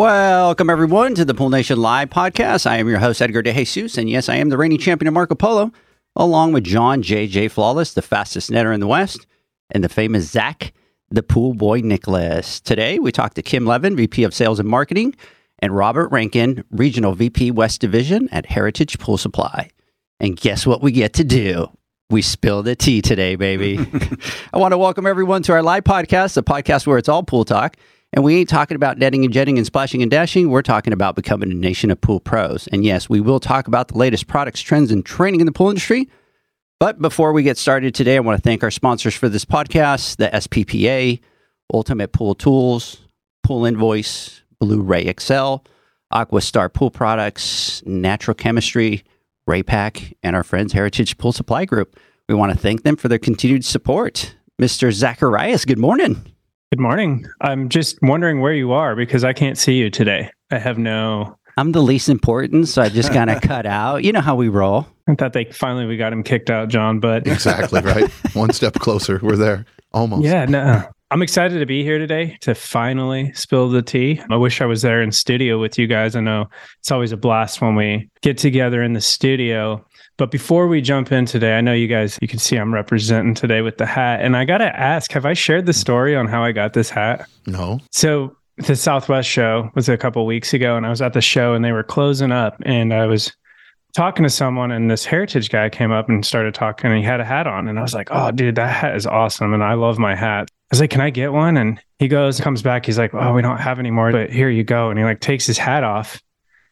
Welcome, everyone, to the Pool Nation Live podcast. I am your host, Edgar De Jesus, and yes, I am the reigning champion of Marco Polo, along with John JJ Flawless, the fastest netter in the West, and the famous Zach, the pool boy Nicholas. Today, we talk to Kim Levin, VP of Sales and Marketing, and Robert Rankin, Regional VP West Division at Heritage Pool Supply. And guess what we get to do? We spill the tea today, baby. I want to welcome everyone to our live podcast, the podcast where it's all pool talk. And we ain't talking about netting and jetting and splashing and dashing. We're talking about becoming a nation of pool pros. And yes, we will talk about the latest products, trends, and training in the pool industry. But before we get started today, I want to thank our sponsors for this podcast the SPPA, Ultimate Pool Tools, Pool Invoice, Blu ray XL, Aquastar Pool Products, Natural Chemistry, Raypak, and our friends Heritage Pool Supply Group. We want to thank them for their continued support. Mr. Zacharias, good morning. Good morning. I'm just wondering where you are because I can't see you today. I have no. I'm the least important, so I just kind of cut out. You know how we roll. I thought they finally we got him kicked out, John, but exactly right. One step closer. We're there almost. Yeah, no. I'm excited to be here today to finally spill the tea. I wish I was there in studio with you guys. I know it's always a blast when we get together in the studio. But before we jump in today, I know you guys, you can see I'm representing today with the hat. And I got to ask, have I shared the story on how I got this hat? No. So the Southwest show was a couple weeks ago, and I was at the show and they were closing up. And I was talking to someone, and this heritage guy came up and started talking, and he had a hat on. And I was like, oh, dude, that hat is awesome. And I love my hat. I was like, can I get one? And he goes, comes back. He's like, oh, we don't have any more, but here you go. And he like takes his hat off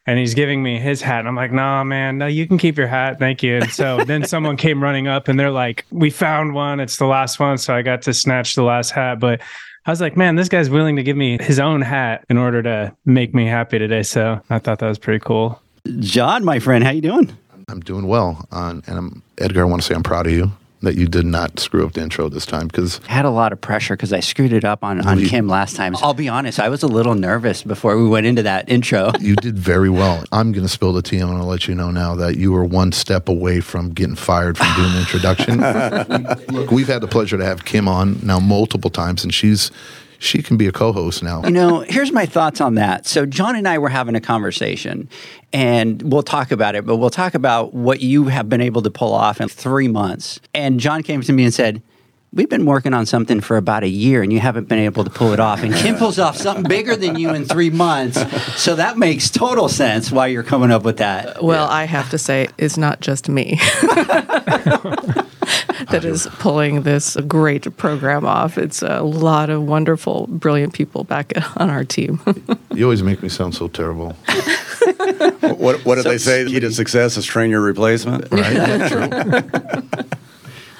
and he's giving me his hat. And I'm like, nah, man, no, you can keep your hat. Thank you. And so then someone came running up and they're like, we found one. It's the last one. So I got to snatch the last hat. But I was like, man, this guy's willing to give me his own hat in order to make me happy today. So I thought that was pretty cool. John, my friend, how you doing? I'm doing well. Uh, and I'm, Edgar, I want to say I'm proud of you that you did not screw up the intro this time because I had a lot of pressure because I screwed it up on, on Kim last time. I'll be honest, I was a little nervous before we went into that intro. you did very well. I'm going to spill the tea. I'm going to let you know now that you were one step away from getting fired from doing the introduction. Look, we've had the pleasure to have Kim on now multiple times, and she's she can be a co-host now. You know, here's my thoughts on that. So John and I were having a conversation and we'll talk about it, but we'll talk about what you have been able to pull off in 3 months. And John came to me and said, We've been working on something for about a year and you haven't been able to pull it off. And Kim pulls off something bigger than you in three months. So that makes total sense why you're coming up with that. Well, yeah. I have to say, it's not just me. that is pulling this great program off. It's a lot of wonderful, brilliant people back on our team. you always make me sound so terrible. what, what did so, they say? The key to success is train your replacement. Right.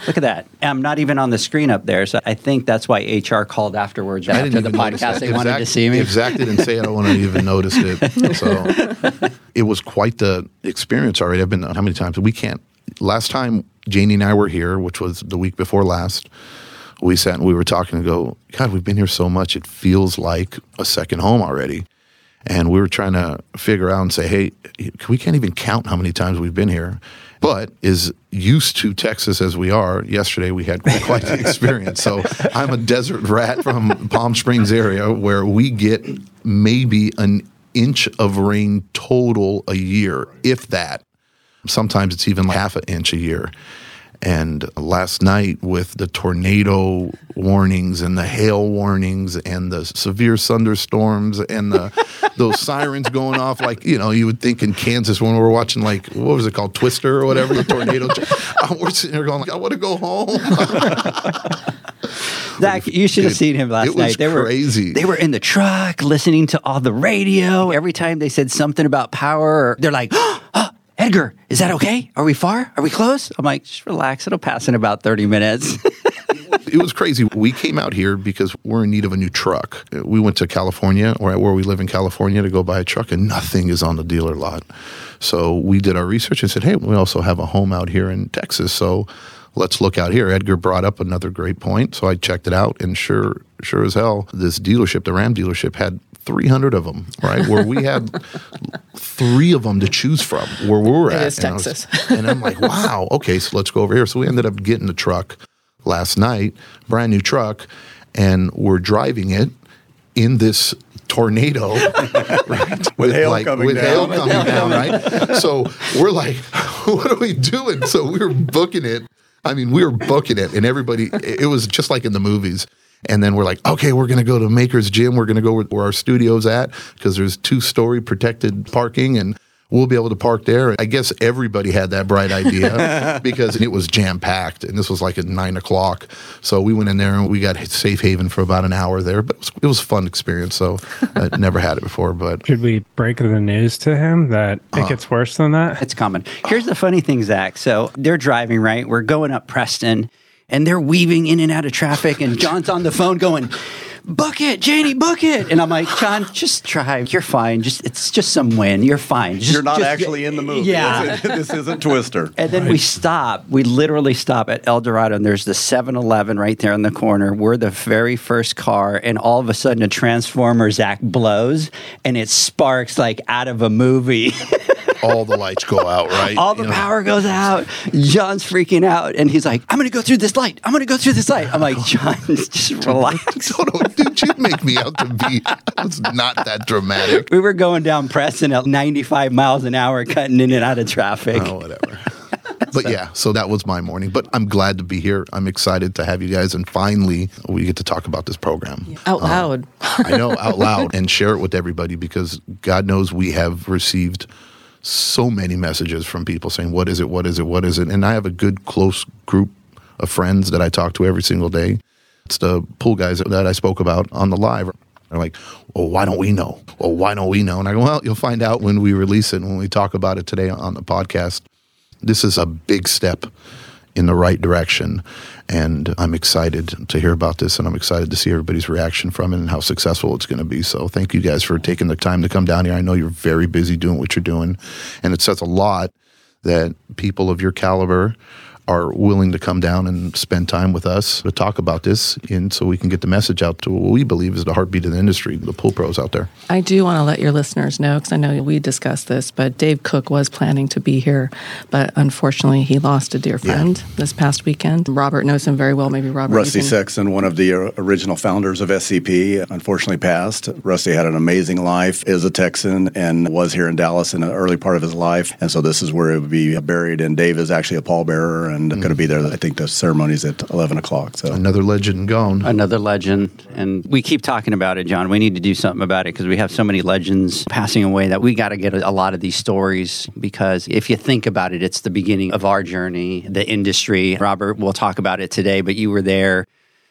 Look at that. I'm not even on the screen up there. So I think that's why HR called afterwards after the podcast. They wanted to see me. Exactly didn't say it. I don't want to even notice it. So it was quite the experience already. I've been how many times? We can't. Last time Janie and I were here, which was the week before last, we sat and we were talking and go, God, we've been here so much. It feels like a second home already. And we were trying to figure out and say, hey, we can't even count how many times we've been here. But as used to Texas as we are, yesterday we had quite the experience. So I'm a desert rat from Palm Springs area where we get maybe an inch of rain total a year, if that. Sometimes it's even half an inch a year. And last night, with the tornado warnings and the hail warnings and the severe thunderstorms and the those sirens going off, like you know, you would think in Kansas when we were watching like what was it called, Twister or whatever, the tornado. we're sitting there going, like, I want to go home. Zach, you should have seen him last it was night. They were crazy. were they were in the truck listening to all the radio. Every time they said something about power, they're like, oh, "Edgar, is that okay? Are we far? Are we close?" I'm like, "Just relax. It'll pass in about 30 minutes." it was crazy. We came out here because we're in need of a new truck. We went to California, or where we live in California, to go buy a truck, and nothing is on the dealer lot. So we did our research and said, hey, we also have a home out here in Texas. So let's look out here. Edgar brought up another great point. So I checked it out, and sure, sure as hell, this dealership, the Ram dealership, had 300 of them, right? Where we had three of them to choose from where we were It at. is And I was- Texas. and I'm like, wow, okay, so let's go over here. So we ended up getting the truck last night, brand new truck, and we're driving it in this tornado, right? With hail coming with hail down. coming down, right? So we're like, what are we doing? So we were booking it. I mean, we were booking it, and everybody, it it was just like in the movies. And then we're like, okay, we're going to go to Maker's Gym. We're going to go where, where our studio's at because there's two story protected parking and we'll be able to park there. I guess everybody had that bright idea because it was jam packed. And this was like at nine o'clock. So we went in there and we got safe haven for about an hour there. But it was, it was a fun experience. So I never had it before. But Should we break the news to him that Uh. it gets worse than that? It's coming. Here's the funny thing, Zach. So they're driving, right? We're going up Preston and they're weaving in and out of traffic. And John's on the phone going, Book it, Janie, book it. And I'm like, John, just drive. You're fine. Just it's just some wind. You're fine. Just, You're not just- actually in the movie. Yeah. this isn't Twister. And then we stop. We literally stop at El Dorado, and there's the 7 Eleven right there in the corner. We're the very first car, and all of a sudden, a Transformer Zach blows, and it sparks like out of a movie. all the lights go out, right? all the You know? power goes out. John's freaking out, and he's like, I'm going to go through this light. I'm going to go through this light. I'm like, John, just relax. No, no, dude, you make me out to be. It's not that dramatic. We were going down Preston at 95 miles an hour, cutting in and out of traffic. Oh, whatever. but yeah, so that was my morning. But I'm glad to be here. I'm excited to have you guys, and finally we get to talk about this program Out um, loud. I know out loud and share it with everybody because God knows we have received so many messages from people saying, "What is it? What is it? What is it?" And I have a good close group of friends that I talk to every single day. It's the pool guys that I spoke about on the live. They're like, "Well, why don't we know? Well, why don't we know?" And I go, "Well, you'll find out when we release it. When we talk about it today on the podcast, this is a big step in the right direction." And I'm excited to hear about this, and I'm excited to see everybody's reaction from it and how successful it's going to be. So, thank you guys for taking the time to come down here. I know you're very busy doing what you're doing, and it says a lot that people of your caliber are willing to come down and spend time with us to talk about this, and so we can get the message out to what we believe is the heartbeat of the industry, the pool pros out there. I do want to let your listeners know because I know we discussed this, but Dave Cook was planning to be here, but unfortunately he lost a dear friend this past weekend. Robert knows him very well. Maybe Robert. Rusty can- Sexton, one of the uh, original founders of SCP, unfortunately passed. Rusty had an amazing life, is a Texan, and was here in Dallas in the early part of his life. And so this is where it would be buried. And Dave is actually a pallbearer and Mm. going to be there. I think the ceremony's at 11 o'clock. So Another legend gone. Another legend. And we keep talking about it, John. We need to do something about it because we have so many legends passing away that we got to get a, a lot of these stories because if you think about it, it's the beginning of our journey, the industry. Robert, we'll talk about it today, but you were there.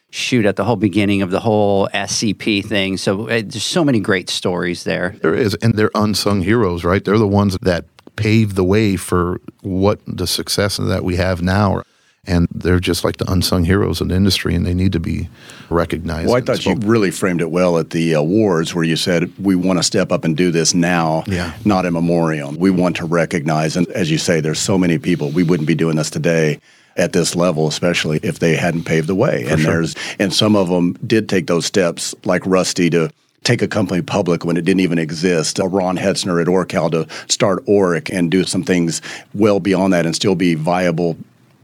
Shoot at the whole beginning of the whole SCP thing. So uh, there's so many great stories there. There is, and they're unsung heroes, right? They're the ones that paved the way for what the success that we have now. And they're just like the unsung heroes in the industry, and they need to be recognized. Well, I thought you really framed it well at the awards where you said we want to step up and do this now, Yeah. not in memoriam. We want to recognize, and as you say, there's so many people we wouldn't be doing this today at this level, especially if they hadn't paved the way. and there's and some of them did take those steps, like Rusty to. Take a company public when it didn't even exist. A Ron Hetzner at Orcal to start Oric and do some things well beyond that and still be viable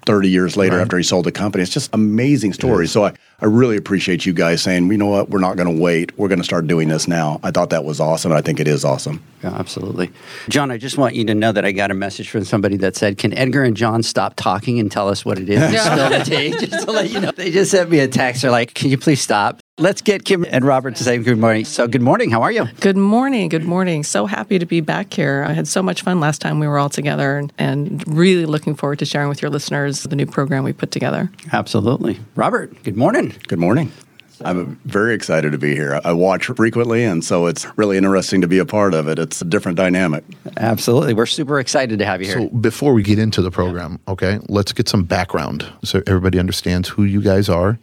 30 years later after he sold the company. It's just amazing stories. So I, I really appreciate you guys saying, you know what, we're not going to wait. We're going to start doing this now. I thought that was awesome. I think it is awesome. Yeah, absolutely. John, I just want you to know that I got a message from somebody that said, Can Edgar and John stop talking and tell us what it is and spill? Just to let you know. They just sent me a text. They're like, Can you please stop? Let's get Kim and Robert to say good morning. So, good morning. How are you? Good morning. Good morning. So happy to be back here. I had so much fun last time we were all together and, and really looking forward to sharing with your listeners the new program we put together. Absolutely. Robert, good morning. Good morning. I'm very excited to be here. I watch frequently, and so it's really interesting to be a part of it. It's a different dynamic. Absolutely. We're super excited to have you here. So before we get into the program, okay, let's get some background so everybody understands who you guys are,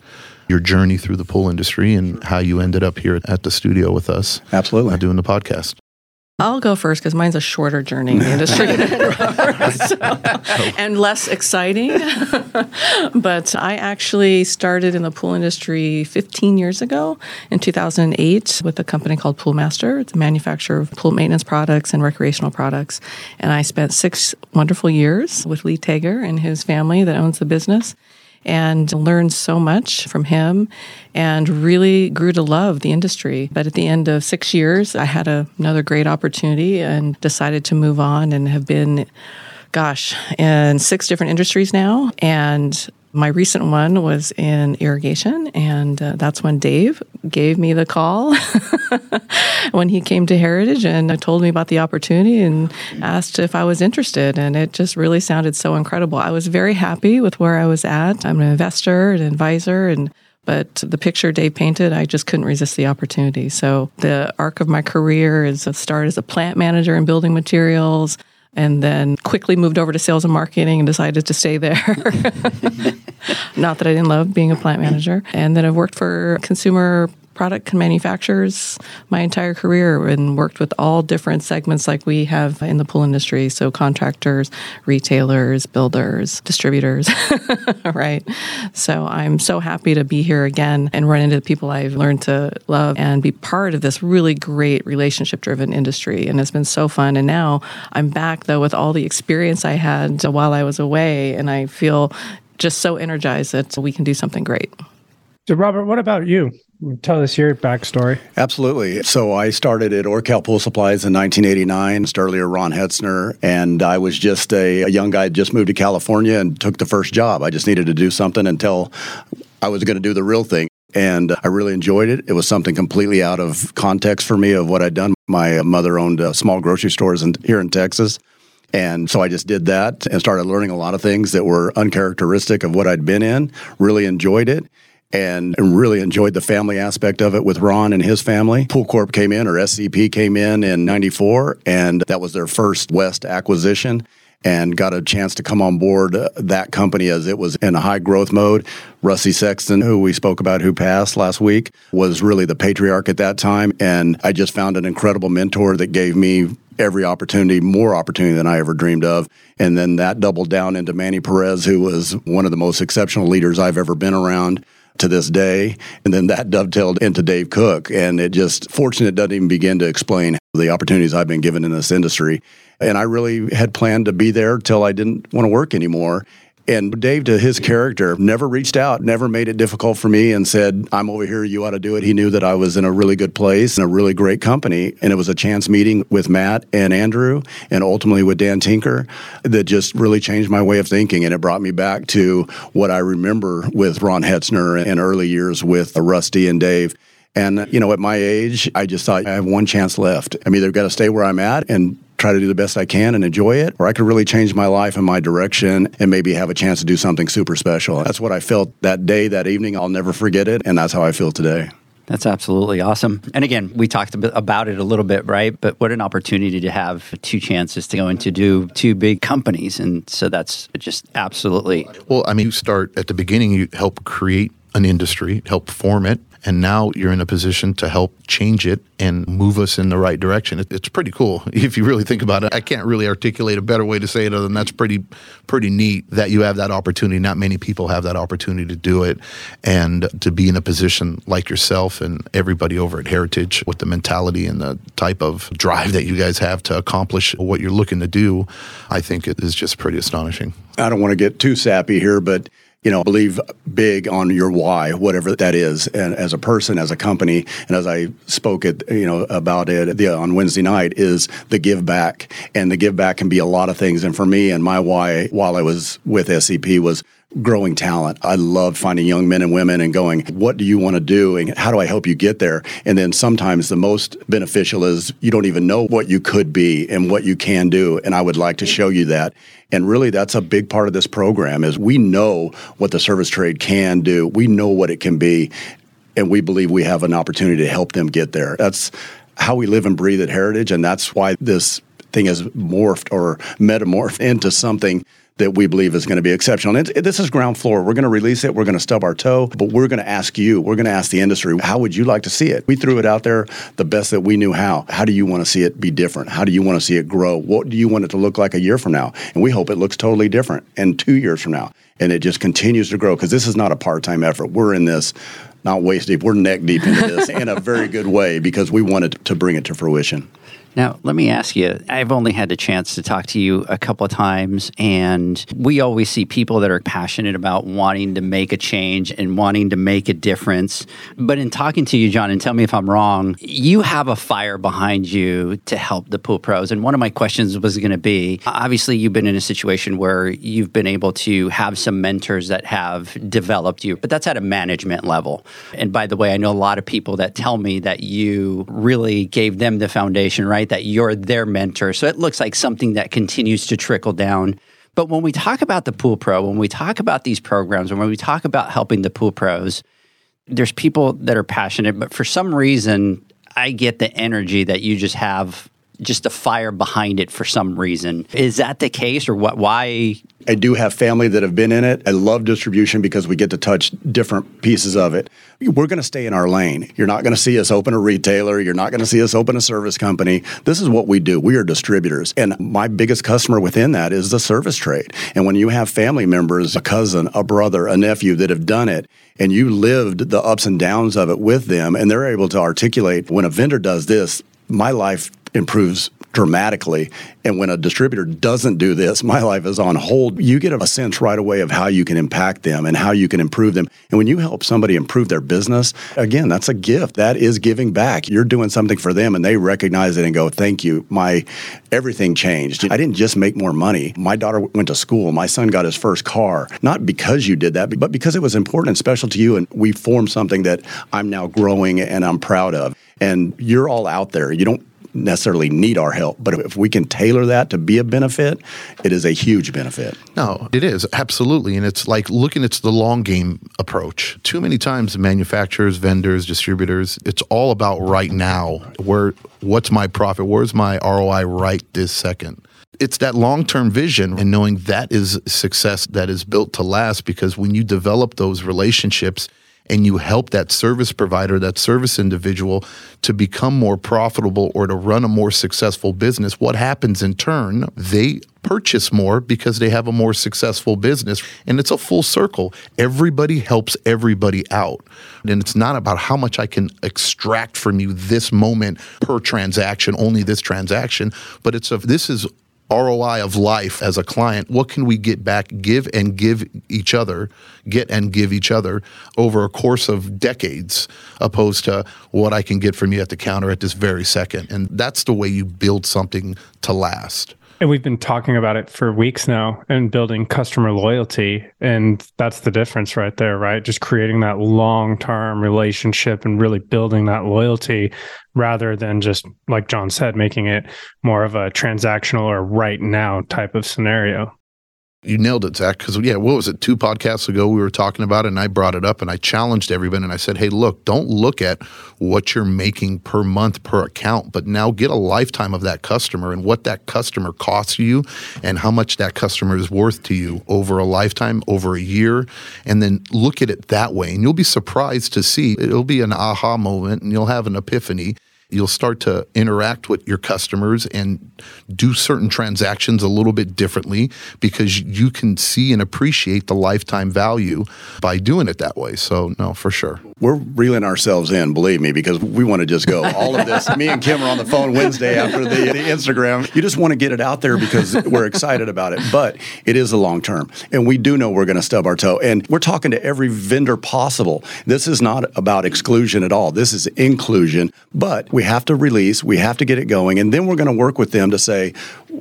your journey through the pool industry, and how you ended up here at the studio with us. Absolutely. uh, doing the podcast. I'll go first because mine's a shorter journey in the industry So- and less exciting. but I actually started in the pool industry 15 years ago in 2008 with a company called Poolmaster. It's a manufacturer of pool maintenance products and recreational products. And I spent six wonderful years with Lee Tager and his family that owns the business and learned so much from him and really grew to love the industry. But at the end of six years, I had a, another great opportunity and decided to move on and have been, gosh, in six different industries now. And my recent one was in irrigation, and uh, that's when Dave gave me the call when he came to Heritage and told me about the opportunity and asked if I was interested. And it just really sounded so incredible. I was very happy with where I was at. I'm an investor, an advisor, and but the picture Dave painted, I just couldn't resist the opportunity. So the arc of my career is a start as a plant manager in building materials, and then quickly moved over to sales and marketing and decided to stay there. Not that I didn't love being a plant manager. And then I've worked for consumer product manufacturers my entire career and worked with all different segments like we have in the pool industry. So contractors, retailers, builders, distributors, right? So I'm so happy to be here again and run into the people I've learned to love and be part of this really great relationship driven industry. And it's been so fun. And now I'm back though with all the experience I had while I was away and I feel just so energized that we can do something great. So, Robert, what about you? Tell us your backstory. Absolutely. So I started at Orcal Pool Supplies in 1989. Just earlier, Ron Hetzner, and I was just a, a young guy, just moved to California and took the first job. I just needed to do something until I was going to do the real thing. And I really enjoyed it. It was something completely out of context for me of what I'd done. My mother owned uh, small grocery stores in, here in Texas. And so I just did that and started learning a lot of things that were uncharacteristic of what I'd been in. Really enjoyed it and really enjoyed the family aspect of it with Ron and his family. Pool Corp came in, or SCP came in in 94, and that was their first West acquisition. And got a chance to come on board uh, that company as it was in a high growth mode. Rusty Sexton, who we spoke about, who passed last week, was really the patriarch at that time. And I just found an incredible mentor that gave me every opportunity, more opportunity than I ever dreamed of. And then that doubled down into Manny Perez, who was one of the most exceptional leaders I've ever been around to this day. And then that dovetailed into Dave Cook. And it just, fortunate, doesn't even begin to explain the opportunities I've been given in this industry. And I really had planned to be there till I didn't want to work anymore. And Dave, to his character, never reached out, never made it difficult for me and said, I'm over here, you ought to do it. He knew that I was in a really good place and a really great company. And it was a chance meeting with Matt and Andrew and ultimately with Dan Tinker that just really changed my way of thinking. And it brought me back to what I remember with Ron Hetzner and early years with Rusty and Dave. And, you know, at my age, I just thought I have one chance left. I'm either got to stay where I'm at and try to do the best I can and enjoy it, or I could really change my life and my direction and maybe have a chance to do something super special. That's what I felt that day, that evening. I'll never forget it. And that's how I feel today. That's absolutely awesome. And again, we talked about it a little bit, right? But what an opportunity to have two chances to go into do two big companies. And so that's just absolutely. Well, I mean, you start at the beginning, you help create an industry, help form it, and now you're in a position to help change it and move us in the right direction. It, it's pretty cool if you really think about it. I can't really articulate a better way to say it other than that's pretty pretty neat that you have that opportunity. Not many people have that opportunity to do it and to be in a position like yourself and everybody over at Heritage with the mentality and the type of drive that you guys have to accomplish what you're looking to do. I think it is just pretty astonishing. I don't want to get too sappy here, but you know, believe big on your why, whatever that is, and as a person, as a company, and as I spoke at you know about it the, on Wednesday night, is the give back, and the give back can be a lot of things. And for me, and my why, while I was with SCP, was growing talent. I love finding young men and women and going, what do you want to do and how do I help you get there? And then sometimes the most beneficial is you don't even know what you could be and what you can do. And I would like to show you that. And really that's a big part of this program is we know what the service trade can do. We know what it can be. And we believe we have an opportunity to help them get there. That's how we live and breathe at Heritage. And that's why this thing has morphed or metamorphed into something that we believe is going to be exceptional. And it, this is ground floor. We're going to release it. We're going to stub our toe, but we're going to ask you, we're going to ask the industry, how would you like to see it? We threw it out there the best that we knew how. How do you want to see it be different? How do you want to see it grow? What do you want it to look like a year from now? And we hope it looks totally different and two years from now. And it just continues to grow because this is not a part time effort. We're in this not waist deep, we're neck deep into this in a very good way because we wanted to bring it to fruition. Now, let me ask you I've only had the chance to talk to you a couple of times, and we always see people that are passionate about wanting to make a change and wanting to make a difference. But in talking to you, John, and tell me if I'm wrong, you have a fire behind you to help the pool pros. And one of my questions was going to be obviously, you've been in a situation where you've been able to have some mentors that have developed you, but that's at a management level. And by the way, I know a lot of people that tell me that you really gave them the foundation, right? Right? That you're their mentor. So it looks like something that continues to trickle down. But when we talk about the pool pro, when we talk about these programs, and when we talk about helping the pool pros, there's people that are passionate, but for some reason, I get the energy that you just have just a fire behind it for some reason. Is that the case or what why I do have family that have been in it. I love distribution because we get to touch different pieces of it. We're going to stay in our lane. You're not going to see us open a retailer. You're not going to see us open a service company. This is what we do. We are distributors. And my biggest customer within that is the service trade. And when you have family members, a cousin, a brother, a nephew that have done it, and you lived the ups and downs of it with them, and they're able to articulate when a vendor does this, my life improves dramatically. And when a distributor doesn't do this, my life is on hold. You get a sense right away of how you can impact them and how you can improve them. And when you help somebody improve their business, again, that's a gift. That is giving back. You're doing something for them and they recognize it and go, "Thank you. My everything changed. I didn't just make more money. My daughter went to school. My son got his first car. Not because you did that, but because it was important and special to you and we formed something that I'm now growing and I'm proud of." And you're all out there. You don't necessarily need our help. But if we can tailor that to be a benefit, it is a huge benefit. No, it is absolutely, and it's like looking at the long game approach. Too many times, manufacturers, vendors, distributors, it's all about right now. Where what's my profit? Where's my ROI right this second? it's that long term vision and knowing that is success that is built to last because when you develop those relationships and you help that service provider, that service individual to become more profitable or to run a more successful business, what happens in turn? They purchase more because they have a more successful business. And it's a full circle. Everybody helps everybody out. And it's not about how much I can extract from you this moment per transaction, only this transaction, but it's of this is ROI of life as a client, what can we get back, give and give each other, get and give each other over a course of decades, opposed to what I can get from you at the counter at this very second. And that's the way you build something to last. And we've been talking about it for weeks now and building customer loyalty. And that's the difference right there, right? Just creating that long term relationship and really building that loyalty rather than just, like John said, making it more of a transactional or right now type of scenario. You nailed it, Zach. Because, yeah, what was it? Two podcasts ago, we were talking about it, and I brought it up and I challenged everyone. And I said, hey, look, don't look at what you're making per month per account, but now get a lifetime of that customer and what that customer costs you and how much that customer is worth to you over a lifetime, over a year. And then look at it that way. And you'll be surprised to see it'll be an aha moment and you'll have an epiphany You'll start to interact with your customers and do certain transactions a little bit differently because you can see and appreciate the lifetime value by doing it that way. So, no, for sure. We're reeling ourselves in, believe me, because we want to just go. All of this, me and Kim are on the phone Wednesday after the, the Instagram. You just want to get it out there because we're excited about it. But it is a long term. And we do know we're going to stub our toe. And we're talking to every vendor possible. This is not about exclusion at all. This is inclusion. But we have to release, we have to get it going. And then we're going to work with them to say,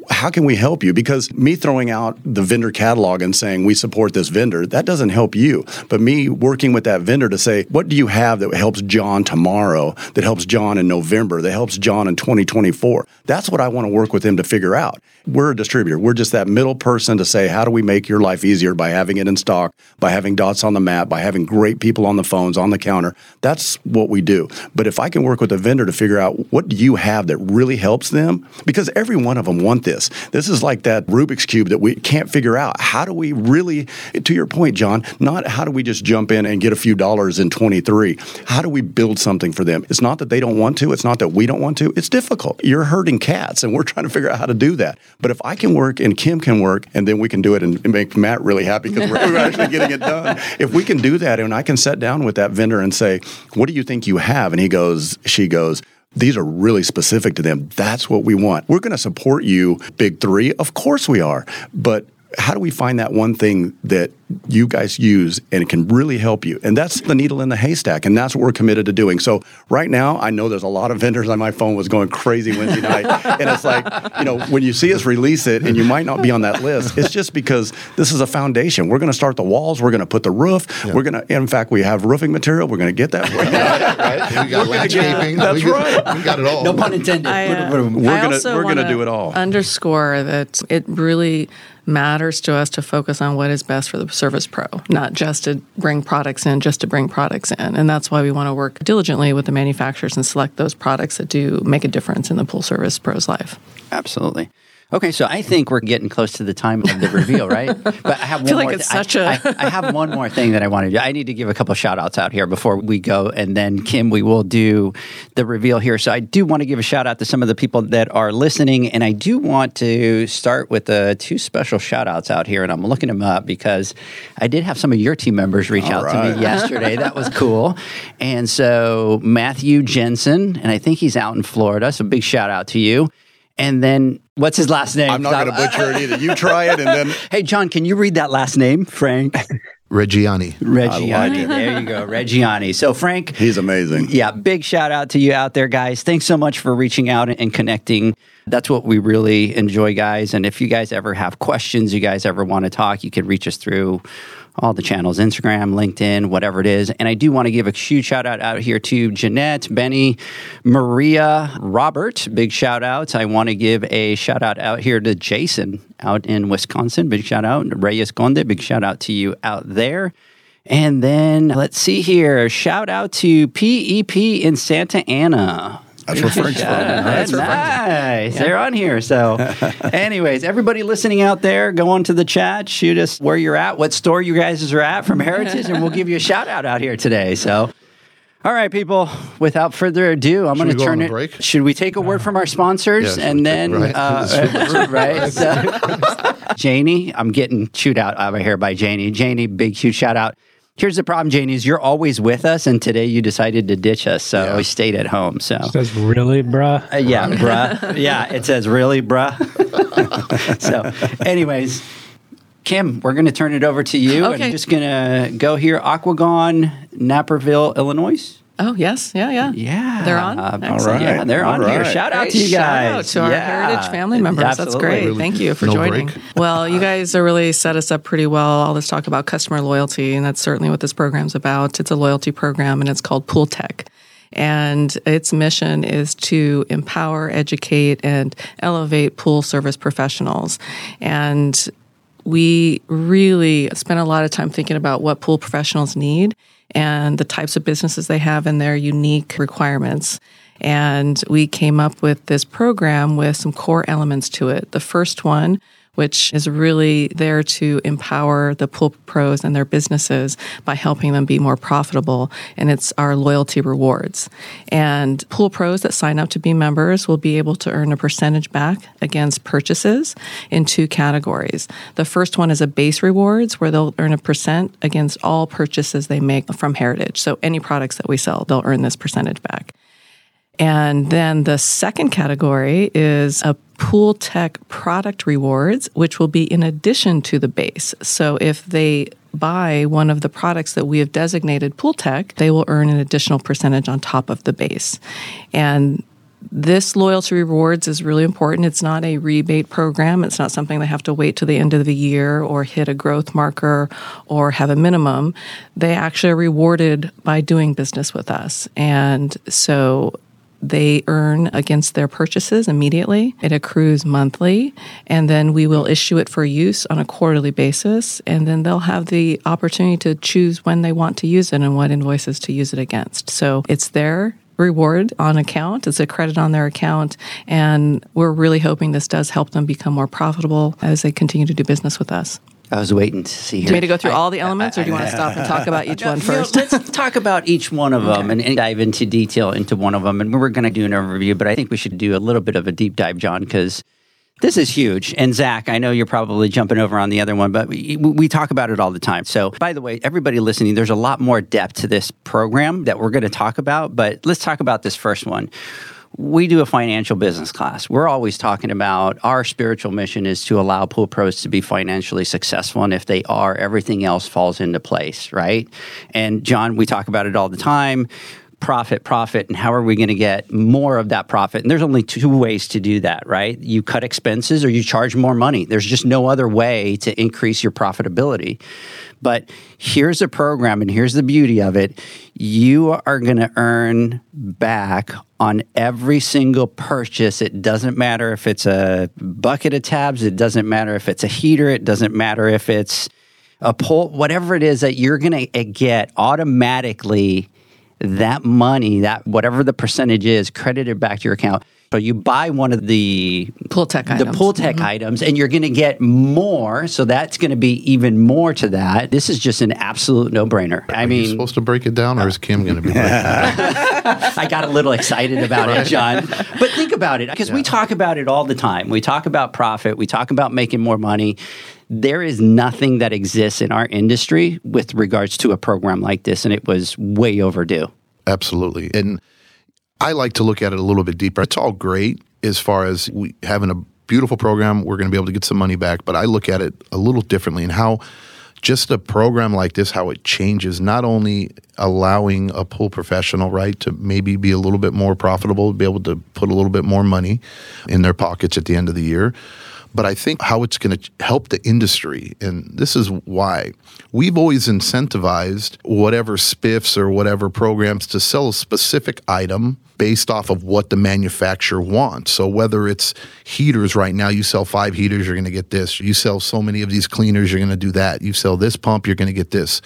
how can we help you? Because me throwing out the vendor catalog and saying we support this vendor, that doesn't help you. But me working with that vendor to say, what do you have that helps John tomorrow, that helps John in November, that helps John in 2024? That's what I want to work with him to figure out. We're a distributor. We're just that middle person to say, how do we make your life easier by having it in stock, by having dots on the map, by having great people on the phones, on the counter. That's what we do. But if I can work with a vendor to figure out what do you have that really helps them, because every one of them want this. This is like that Rubik's cube that we can't figure out. How do we really, to your point, John, not how do we just jump in and get a few dollars in 23? How do we build something for them? It's not that they don't want to. It's not that we don't want to. It's difficult. You're herding cats, and we're trying to figure out how to do that. But if I can work and Kim can work, and then we can do it and make Matt really happy because we're actually getting it done. If we can do that, and I can sit down with that vendor and say, "What do you think you have?" and he goes, she goes. These are really specific to them. That's what we want. We're going to support you, Big Three. Of course we are. But how do we find that one thing that you guys use and it can really help you? And that's the needle in the haystack, and that's what we're committed to doing. So right now, I know there's a lot of vendors on my phone was going crazy Wednesday night, and it's like you know when you see us release it, and you might not be on that list. It's just because this is a foundation. We're going to start the walls. We're going to put the roof. Yeah. We're going to, in fact, we have roofing material. We're going to get that. right? We got landscaping. That's we right. We got it all. No pun intended. I, uh, we're going to we're going to do it all. Underscore that it really matters to us to focus on what is best for the service pro, not just to bring products in, just to bring products in. And that's why we want to work diligently with the manufacturers and select those products that do make a difference in the pool service pro's life. Absolutely. Okay, so I think we're getting close to the time of the reveal, right? But I have one I feel like more. It's th- such I, a. I, I have one more thing that I want to do. I need to give a couple shout outs out here before we go, and then Kim, we will do the reveal here. So I do want to give a shout out to some of the people that are listening, and I do want to start with the two special shout outs out here, and I'm looking them up because I did have some of your team members reach All out right. to me yesterday. that was cool, and so Matthew Jensen, and I think he's out in Florida. So big shout out to you. And then what's his last name? I'm not going to butcher it either. You try it, and then. hey, John, can you read that last name, Frank? Reggiani. Reggiani. There you go. Reggiani. So, Frank. He's amazing. Yeah. Big shout out to you out there, guys. Thanks so much for reaching out and connecting. That's what we really enjoy, guys. And if you guys ever have questions, you guys ever want to talk, you can reach us through all the channels Instagram, LinkedIn, whatever it is. And I do want to give a huge shout out out here to Jeanette, Benny, Maria, Robert. Big shout outs. I want to give a shout out out here to Jason out in Wisconsin. Big shout out. Reyes Conde, big shout out to you out there. And then let's see here. Shout out to PEP in Santa Ana. That's where Frank's from. That's nice. They're on here. So, anyways, everybody listening out there, go on to the chat, shoot us where you're at, what store you guys are at from Heritage, and we'll give you a shout out out here today. So, all right, people. Without further ado, I'm going to turn it. Break? Should we take a word from our sponsors yeah, and then right? Uh, right? So, Janie, I'm getting chewed out over here by Janie. Janie, big huge shout out. Here's the problem, Janie, is you're always with us, and today you decided to ditch us, so yeah. we stayed at home. So it says really, bruh. Uh, yeah, bruh. Yeah, it says really, bruh. so, anyways, Kim, we're going to turn it over to you. Okay. I'm just going to go here. Aquagon, Naperville, Illinois. Oh yes, yeah, yeah, yeah. They're on. Uh, all right, yeah, they're on right. here. Shout great. out to you guys. Shout out to our Heritage family members. Absolutely. That's great. Really Thank you for no joining. well, you guys are really set us up pretty well. All this talk about customer loyalty, and that's certainly what this program's about. It's a loyalty program, and it's called Pool Tech. And its mission is to empower, educate, and elevate pool service professionals. And we really spend a lot of time thinking about what pool professionals need and the types of businesses they have and their unique requirements. And we came up with this program with some core elements to it. The first one which is really there to empower the pool pros and their businesses by helping them be more profitable. And it's our loyalty rewards. And pool pros that sign up to be members will be able to earn a percentage back against purchases in two categories. The first one is a base rewards where they'll earn a percent against all purchases they make from Heritage. So any products that we sell, they'll earn this percentage back. And then the second category is a Pool Tech product rewards, which will be in addition to the base. So if they buy one of the products that we have designated Pool Tech, they will earn an additional percentage on top of the base. And this loyalty rewards is really important. It's not a rebate program. It's not something they have to wait to the end of the year or hit a growth marker or have a minimum. They actually are rewarded by doing business with us. And so they earn against their purchases immediately. It accrues monthly, and then we will issue it for use on a quarterly basis. And then they'll have the opportunity to choose when they want to use it and what invoices to use it against. So it's their reward on account. It's a credit on their account. And we're really hoping this does help them become more profitable as they continue to do business with us. I was waiting to see. Do you want me to go through all the elements, or do you want to stop and talk about each one first? You know, let's talk about each one of them and, and, dive into detail into one of them. And we're going to do an overview, but I think we should do a little bit of a deep dive, John, because this is huge. And Zach, I know you're probably jumping over on the other one, but we, we talk about it all the time. So, by the way, everybody listening, there's a lot more depth to this program that we're going to talk about, but let's talk about this first one we do a financial business class. We're always talking about our spiritual mission is to allow pool pros to be financially successful. And if they are, everything else falls into place, right? And John, we talk about it all the time profit, profit, and how are we going to get more of that profit? And there's only two ways to do that, right? You cut expenses or you charge more money. There's just no other way to increase your profitability. But here's a program, and here's the beauty of it you are going to earn back on every single purchase. It doesn't matter if it's a bucket of tabs, it doesn't matter if it's a heater, it doesn't matter if it's a pull, whatever it is that you're going to get automatically that money, that whatever the percentage is, credited back to your account. So you buy one of the pool tech the items. pool tech mm-hmm. items, and you're going to get more. So that's going to be even more to that. This is just an absolute no brainer. I Are mean, supposed to break it down, or is Kim going to be? I got a little excited about right. it, John. But think about it, because yeah. we talk about it all the time. We talk about profit. We talk about making more money there is nothing that exists in our industry with regards to a program like this, and it was way overdue. Absolutely. And I like to look at it a little bit deeper. It's all great as far as we having a beautiful program. We're going to be able to get some money back, but I look at it a little differently and how just a program like this, how it changes, not only allowing a pool professional, right, to maybe be a little bit more profitable, be able to put a little bit more money in their pockets at the end of the year, but I think how it's going to help the industry. And this is why we've always incentivized whatever spiffs or whatever programs to sell a specific item based off of what the manufacturer wants. So whether it's heaters right now, you sell five heaters, you're going to get this. You sell so many of these cleaners, you're going to do that. You sell this pump, you're going to get this.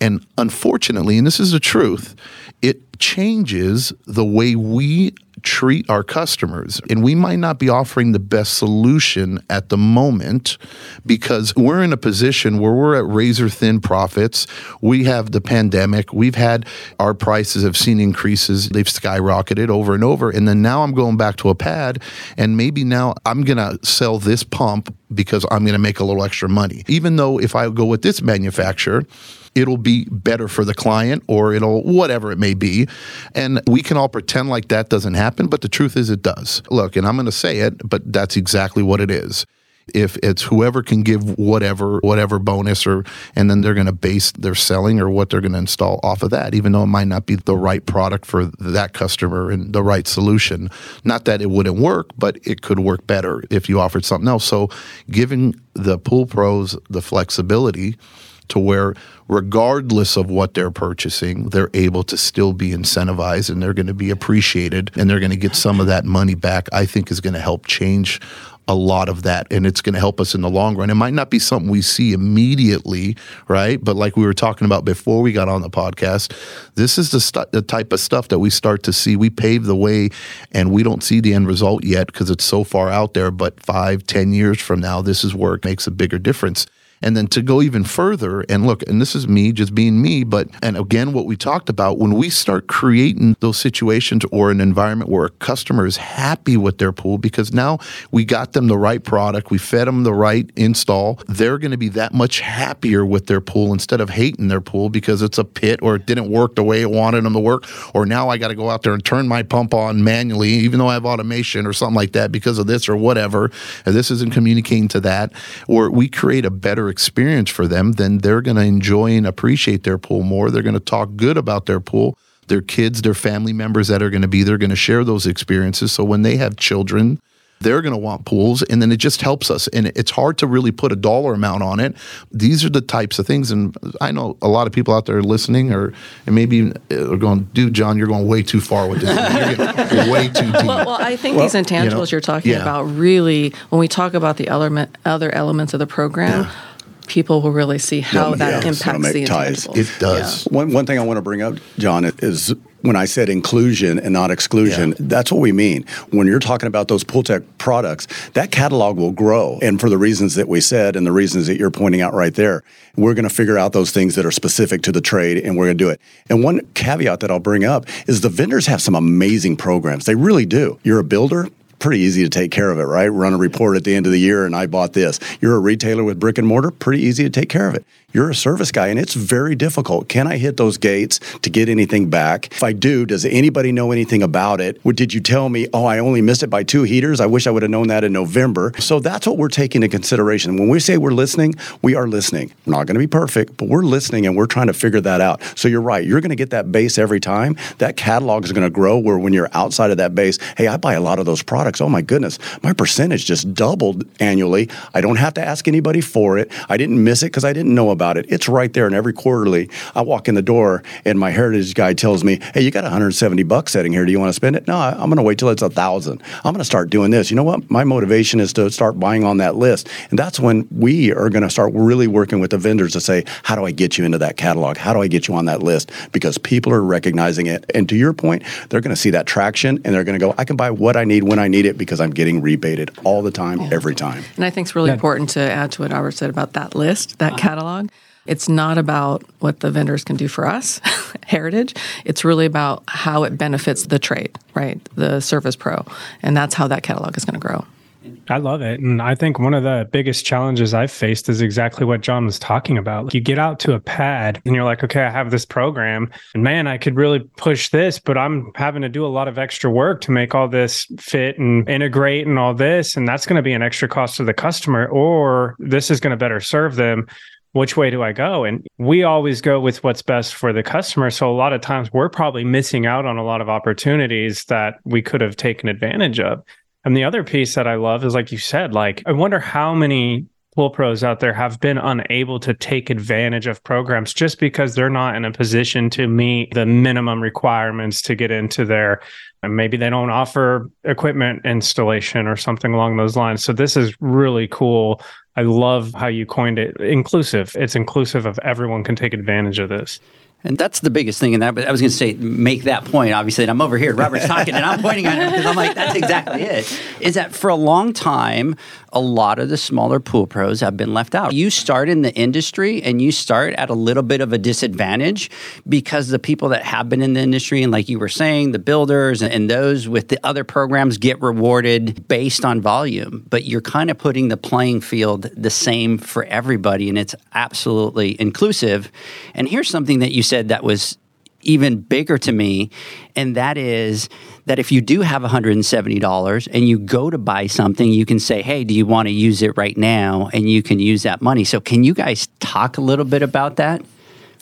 And unfortunately, and this is the truth, it changes the way we treat our customers. And we might not be offering the best solution at the moment because we're in a position where we're at razor thin profits. We have the pandemic. We've had our prices have seen increases. They've skyrocketed over and over. And then now I'm going back to a pad and maybe now I'm going to sell this pump because I'm going to make a little extra money. Even though if I go with this manufacturer, it'll be better for the client or it'll whatever it may be. And we can all pretend like that doesn't happen, but the truth is it does. Look, and I'm going to say it, but that's exactly what it is if it's whoever can give whatever whatever bonus or and then they're going to base their selling or what they're going to install off of that even though it might not be the right product for that customer and the right solution. Not that it wouldn't work but it could work better if you offered something else. So giving the pool pros the flexibility to where regardless of what they're purchasing, they're able to still be incentivized and they're going to be appreciated and they're going to get some of that money back, I think is going to help change a lot of that and it's going to help us in the long run. It might not be something we see immediately, right? But like we were talking about before we got on the podcast, this is the, stu- the type of stuff that we start to see. We pave the way and we don't see the end result yet because it's so far out there. But five, ten years from now, this is where it makes a bigger difference. And then to go even further and look, and this is me just being me, but, and again, what we talked about, when we start creating those situations or an environment where a customer is happy with their pool because now we got them the right product, we fed them the right install, they're going to be that much happier with their pool instead of hating their pool because it's a pit or it didn't work the way it wanted them to work, or now I got to go out there and turn my pump on manually, even though I have automation or something like that because of this or whatever, and this isn't communicating to that, or we create a better experience for them, then they're going to enjoy and appreciate their pool more. They're going to talk good about their pool their kids, their family members that are going to be there, going to share those experiences. So when they have children, they're going to want pools and then it just helps us and it's hard to really put a dollar amount on it these are the types of things and i know a lot of people out there listening or and maybe uh, are going dude john you're going way too far with this you're way too deep well, well i think these intangibles you know, you're talking yeah. about really when we talk about the element, other elements of the program yeah people will really see how that yeah, impacts the intangibles. It does. Yeah. One, one thing I want to bring up, John, is when I said inclusion and not exclusion, yeah. that's what we mean. When you're talking about those pool tech products, that catalog will grow. And for the reasons that we said and the reasons that you're pointing out right there, we're going to figure out those things that are specific to the trade and we're going to do it. And one caveat that I'll bring up is the vendors have some amazing programs. They really do. You're a builder, pretty easy to take care of it, right? Run a report at the end of the year and I bought this. You're a retailer with brick and mortar, pretty easy to take care of it. You're a service guy and it's very difficult. Can I hit those gates to get anything back? If I do, does anybody know anything about it? Did you tell me, oh, I only missed it by two heaters? I wish I would have known that in November. So that's what we're taking into consideration. When we say we're listening, we are listening. We're not going to be perfect, but we're listening and we're trying to figure that out. So you're right. You're going to get that base every time. That catalog is going to grow where when you're outside of that base, hey, I buy a lot of those products. Oh my goodness, my percentage just doubled annually. I don't have to ask anybody for it. I didn't miss it because I didn't know about it. It's right there. And every quarterly, I walk in the door and my heritage guy tells me, "Hey, you got 170 bucks sitting here. Do you want to spend it?" No, I'm going to wait till it's a thousand. I'm going to start doing this. You know what? My motivation is to start buying on that list, and that's when we are going to start really working with the vendors to say, "How do I get you into that catalog? How do I get you on that list?" Because people are recognizing it, and to your point, they're going to see that traction, and they're going to go, "I can buy what I need when I need it because I'm getting rebated all the time, yeah. every time." And I think it's really yeah. important to add to what Albert said about that list, that uh-huh. catalog it's not about what the vendors can do for us, heritage. It's really about how it benefits the trade, right? The service pro. And that's how that catalog is going to grow. I love it. And I think one of the biggest challenges I've faced is exactly what John was talking about. You get out to a pad and you're like, okay, I have this program and man, I could really push this, but I'm having to do a lot of extra work to make all this fit and integrate and all this. And that's going to be an extra cost to the customer, or this is going to better serve them which way do I go? And we always go with what's best for the customer. So a lot of times we're probably missing out on a lot of opportunities that we could have taken advantage of. And the other piece that I love is like you said, like I wonder how many pool pros out there have been unable to take advantage of programs just because they're not in a position to meet the minimum requirements to get into their and maybe they don't offer equipment installation or something along those lines. So this is really cool I love how you coined it inclusive. It's inclusive of everyone can take advantage of this. And that's the biggest thing in that. But I was going to say, make that point, obviously. And I'm over here, Robert's talking, and I'm pointing at him because I'm like, that's exactly it. Is that for a long time, a lot of the smaller pool pros have been left out. You start in the industry and you start at a little bit of a disadvantage because the people that have been in the industry, and like you were saying, the builders and those with the other programs get rewarded based on volume. But you're kind of putting the playing field the same for everybody, and it's absolutely inclusive. And here's something that you said that was even bigger to me, and that is that if you do have $170 and you go to buy something, you can say, Hey, do you want to use it right now? And you can use that money. So, can you guys talk a little bit about that?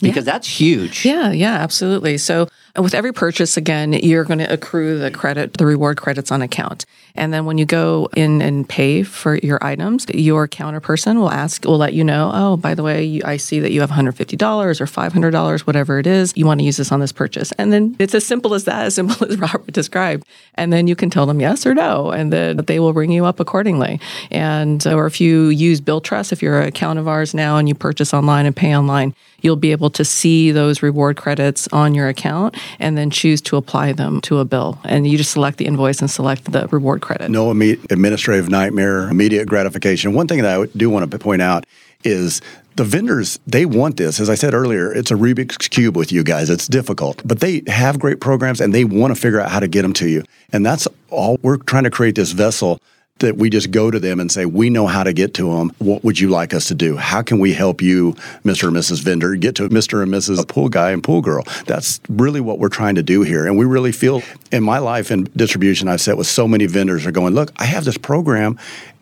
Because yeah. that's huge. Yeah, yeah, absolutely. So, with every purchase, again, you're going to accrue the credit, the reward credits on account. And then when you go in and pay for your items, your counter person will ask, will let you know, oh, by the way, I see that you have $150 or $500, whatever it is. You want to use this on this purchase. And then it's as simple as that, as simple as Robert described. And then you can tell them yes or no, and then they will ring you up accordingly. And, or if you use Billtrust, if you're an account of ours now and you purchase online and pay online, you'll be able to see those reward credits on your account and then choose to apply them to a bill. And you just select the invoice and select the reward credit. No administrative nightmare, immediate gratification. One thing that I do want to point out is the vendors they want this as i said earlier it's a rubik's cube with you guys it's difficult but they have great programs and they want to figure out how to get them to you and that's all we're trying to create this vessel that we just go to them and say, we know how to get to them. What would you like us to do? How can we help you, Mr. and Mrs. Vendor, get to Mr. and Mrs. Pool Guy and Pool Girl? That's really what we're trying to do here. And we really feel in my life in distribution, I've sat with so many vendors are going, look, I have this program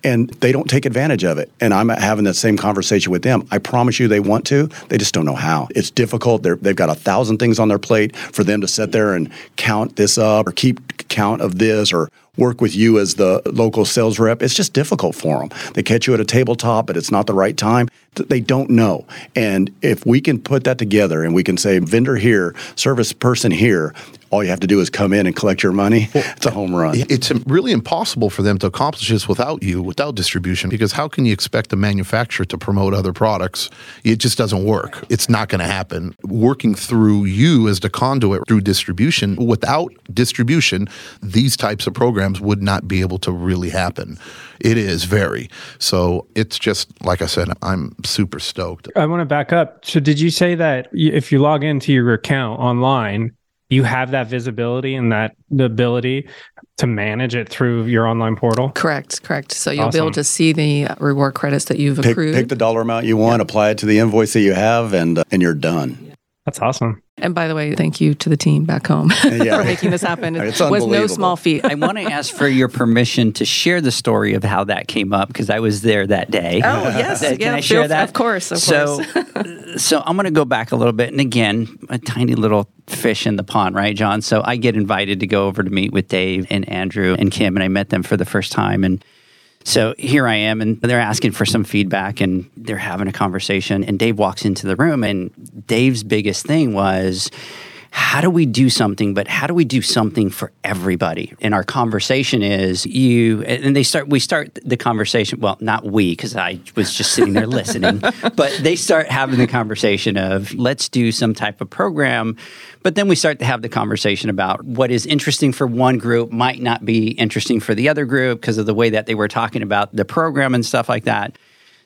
and they don't take advantage of it. And I'm having that same conversation with them. I promise you they want to, they just don't know how. It's difficult. they have got a thousand things on their plate for them to sit there and count this up or keep count of this or work with you as the local sales rep. It's just difficult for them. They catch you at a tabletop, but it's not the right time. They don't know. And if we can put that together and we can say, vendor here, service person here, all you have to do is come in and collect your money. It's a home run. It's really impossible for them to accomplish this without you, without distribution, because how can you expect a manufacturer to promote other products? It just doesn't work. It's not going to happen. Working through you as the conduit through distribution, without distribution, these types of programs would not be able to really happen. It is very. So it's just, like I said, I'm super stoked. I want to back up. So, did you say that if you log into your account online, you have that visibility and that the ability to manage it through your online portal? Correct, correct. So you'll awesome. be able to see the reward credits that you've accrued. Pick, pick the dollar amount you want, apply it to the invoice that you have, and uh, and you're done. That's awesome. And by the way, thank you to the team back home yeah. for making this happen. It was no small feat. I want to ask for your permission to share the story of how that came up because I was there that day. Oh yes, Can yeah, I share that? Of course, of so, course. so I'm going to go back a little bit, and again, a tiny little fish in the pond, right, John? So I get invited to go over to meet with Dave and Andrew and Kim, and I met them for the first time, and so here I am, and they're asking for some feedback, and they're having a conversation. And Dave walks into the room, and Dave's biggest thing was, how do we do something but how do we do something for everybody? And our conversation is you and they start we start the conversation well not we because i was just sitting there listening but they start having the conversation of let's do some type of program. But then we start to have the conversation about what is interesting for one group might not be interesting for the other group because of the way that they were talking about the program and stuff like that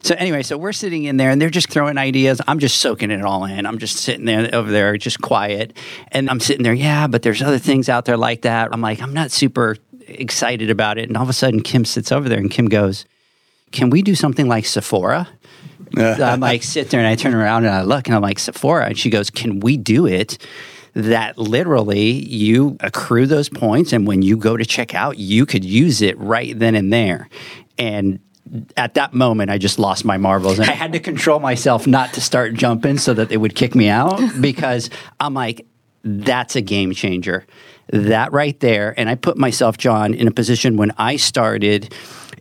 so anyway, so we're sitting in there and they're just throwing ideas. I'm just soaking it all in. I'm just sitting there over there, just quiet. And I'm sitting there, yeah, but there's other things out there like that. I'm like, I'm not super excited about it. And all of a sudden, Kim sits over there and Kim goes, Can we do something like Sephora? I'm like, sit there and I turn around and I look and I'm like, Sephora. And she goes, Can we do it? That literally you accrue those points, and when you go to check out, you could use it right then and there. And at that moment, I just lost my marbles. And I had to control myself not to start jumping so that they would kick me out because I'm like, that's a game changer. That right there. And I put myself, John, in a position when I started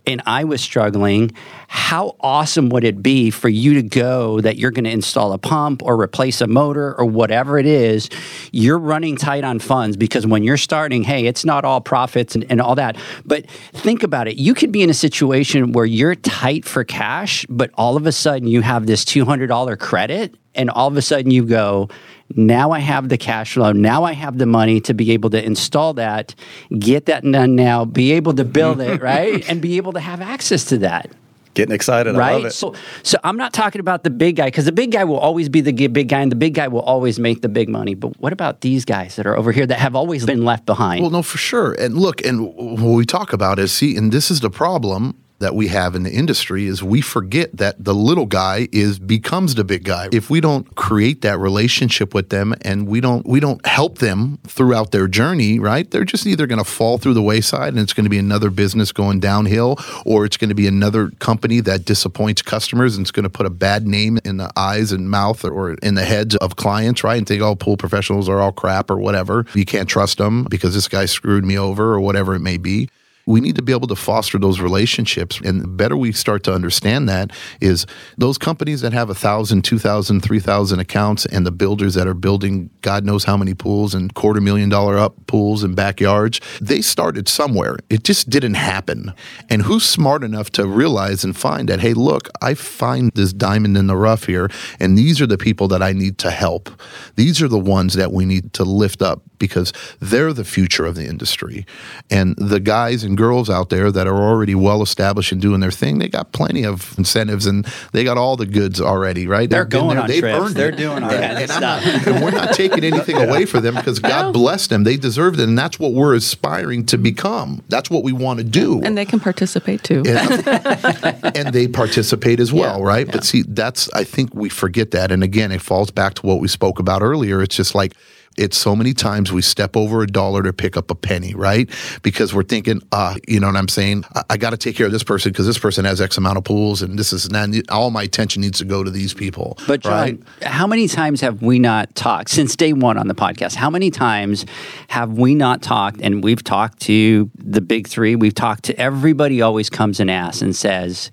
and I was struggling, how awesome would it be for you to go that you're going to install a pump or replace a motor or whatever it is? You're running tight on funds because when you're starting, hey, it's not all profits and, and all that. But think about it. You could be in a situation where you're tight for cash, but all of a sudden you have this $200 credit, and all of a sudden you go, now I have the cash flow. Now I have the money to be able to install that, get that done now, be able to build it, right? And be able to have access to that. Getting excited. Right. So, so I'm not talking about the big guy because the big guy will always be the big guy and the big guy will always make the big money. But what about these guys that are over here that have always been left behind? Well, no, for sure. And look, and what we talk about is see, and this is the problem that we have in the industry is we forget that the little guy is becomes the big guy. If we don't create that relationship with them and we don't we don't help them throughout their journey, right? They're just either going to fall through the wayside and it's going to be another business going downhill or it's going to be another company that disappoints customers and it's going to put a bad name in the eyes and mouth or in the heads of clients, right? And think, "Oh, pool professionals are all crap or whatever. You can't trust them because this guy screwed me over or whatever it may be." We need to be able to foster those relationships. And the better we start to understand that is those companies that have a thousand, two thousand, three thousand accounts and the builders that are building God knows how many pools and quarter million dollar up pools and backyards, they started somewhere. It just didn't happen. And who's smart enough to realize and find that, hey, look, I find this diamond in the rough here, and these are the people that I need to help. These are the ones that we need to lift up because they're the future of the industry. And the guys and and girls out there that are already well established and doing their thing. They got plenty of incentives and they got all the goods already, right? They're They've been going there. on They've trips. earned They're it. doing all And- and not- and we're not taking anything away from them because God bless them. They deserve it, and that's what we're aspiring to become. That's what we want to do. And they can participate too. and, and they participate as well, Yeah, right? yeah. But see, that's I think we forget that, and again, it falls back to what we spoke about earlier. It's just like it's so many times we step over a dollar to pick up a penny, right? Because we're thinking, uh, you know what I'm saying? I, I got to take care of this person because this person has X amount of pools, and this is and all my attention needs to go to these people. But John, right? how many times have we not talked since day one on the podcast? How many times have we not talked? And we've talked to the big three. We've talked to everybody. Always comes and asks and says,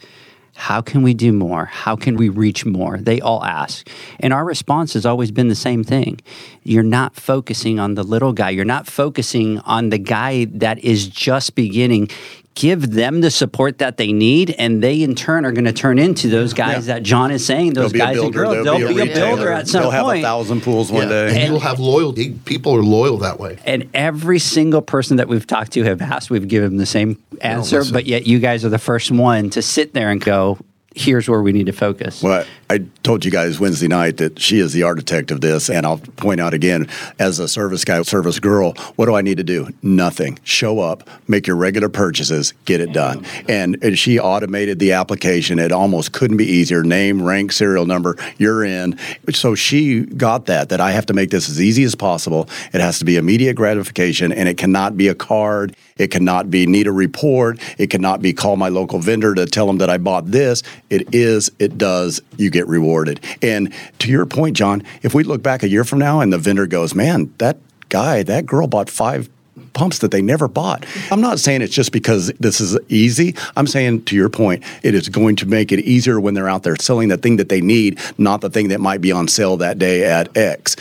"How can we do more? How can we reach more?" They all ask, and our response has always been the same thing: You're not focusing on the little guy. You're not focusing on the guy that is just beginning. Give them the support that they need, and they in turn are going to turn into those guys that John is saying. Those They'll be a guys and girls. They'll, be a retailer. builder at some They'll have a thousand pools one Yeah, day. and you'll have loyalty. People are loyal that way. and every single person that we've talked to have asked, we've given them the same answer, but yet you guys are the first one to sit there and go, here's where we need to focus. Well, I told you guys Wednesday night that she is the architect of this, and I'll point out again, as a service guy, service girl, what do I need to do? Nothing. Show up, make your regular purchases, get it done. And, and she automated the application. It almost couldn't be easier. Name, rank, serial number, you're in. So she got that, that I have to make this as easy as possible. It has to be immediate gratification, and it cannot be a card. It cannot be need a report. It cannot be call my local vendor to tell them that I bought this. It is, it does, you get rewarded. And to your point, John, if we look back a year from now and the vendor goes, man, that guy, that girl bought five pumps that they never bought. I'm not saying it's just because this is easy. I'm saying to your point, it is going to make it easier when they're out there selling the thing that they need, not the thing that might be on sale that day at X.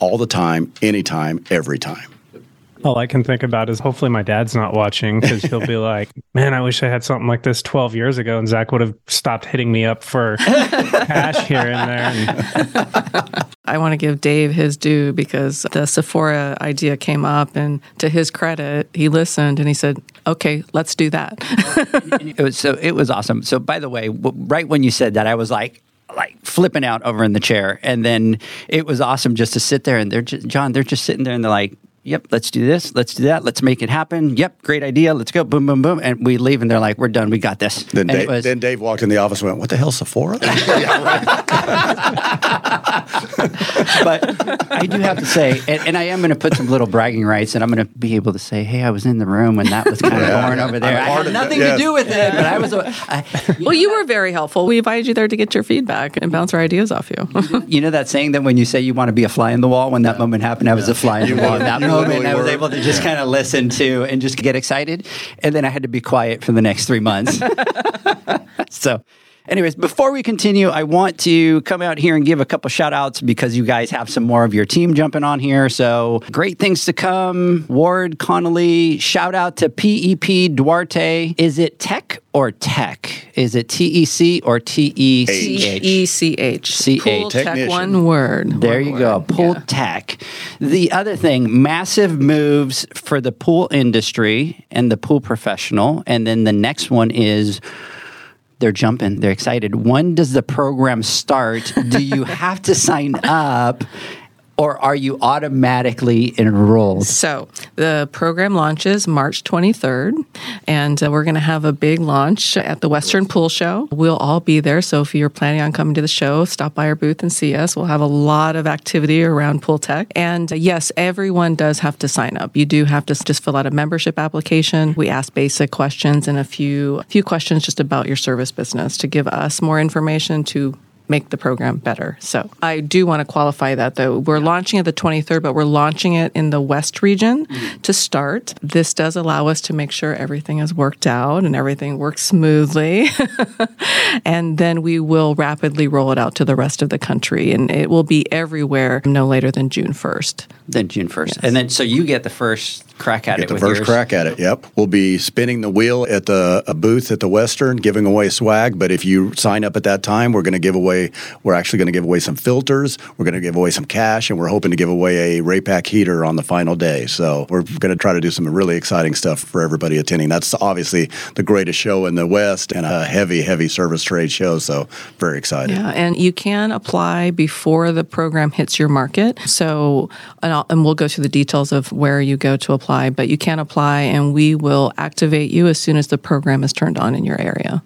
All the time, anytime, every time. All I can think about is hopefully my dad's not watching because he'll be like, man, I wish I had something like this 12 years ago. And Zach would have stopped hitting me up for cash here and there. And I want to give Dave his due because the Sephora idea came up, and to his credit, he listened and he said, "Okay, let's do that." it was so it was awesome. So by the way, w- right when you said that, I was like like flipping out over in the chair, and then it was awesome just to sit there and they're just John, they're just sitting there and they're like. Yep, let's do this. Let's do that. Let's make it happen. Yep, great idea. Let's go. Boom, boom, boom. And we leave, and they're like, "We're done. We got this." Then, and Dave, was, then Dave walked in the office and went, What the hell, Sephora? but I do have to say, and, and I am going to put some little bragging rights, and I'm going to be able to say, "Hey, I was in the room when that was kind of Yeah. going over there. I'm I part had of nothing it, to do with it, but I was." a- I, well, you were very helpful. We invited you there to get your feedback and bounce our ideas off you. You know that saying that when you say you want to be a fly in the wall, when that moment happened, I was a fly in the wall. that You moment, literally I was able to just kind of listen to and just get excited, and then I had to be quiet for the next three months. so. Anyways, before we continue, I want to come out here and give a couple shout outs because you guys have some more of your team jumping on here. So great things to come. Ward Connolly, shout out to PEP Duarte. Is it tech or tech? Is it T E C or T E C C H? E C H. C-H. Pool tech, one word. There One you go. word. Pool Yeah. tech. The other thing, massive moves for the pool industry and the pool professional. And then the next one is they're jumping. They're excited. When does the program start? Do you have to sign up or are you automatically enrolled? So the program launches March 23rd, and uh, we're going to have a big launch at the Western Pool Show. We'll all be there. So if you're planning on coming to the show, stop by our booth and see us. We'll have a lot of activity around pool tech. And uh, yes, everyone does have to sign up. You do have to just fill out a membership application. We ask basic questions and a few few questions just about your service business to give us more information to make the program better. So I do want to qualify that though. We're launching it the 23rd, but we're launching it in the West region mm-hmm. to start. This does allow us to make sure everything is worked out and everything works smoothly. and then we will rapidly roll it out to the rest of the country and it will be everywhere no later than June 1st. Then June 1st. And then so you get the first crack at Get it the with first yours. crack at it. Yep. We'll be spinning the wheel at the a booth at the Western, giving away swag. But if you sign up at that time, we're going to give away away. We're actually going to give away some filters. We're going to give away some cash, and we're hoping to give away a Raypak heater on the final day. So we're going to try to do some really exciting stuff for everybody attending. That's obviously the greatest show in the West and a heavy, heavy service trade show. So very excited. Yeah, and you can apply before the program hits your market. So, and, and we'll go through the details of where you go to apply, but you can apply, and we will activate you as soon as the program is turned on in your area.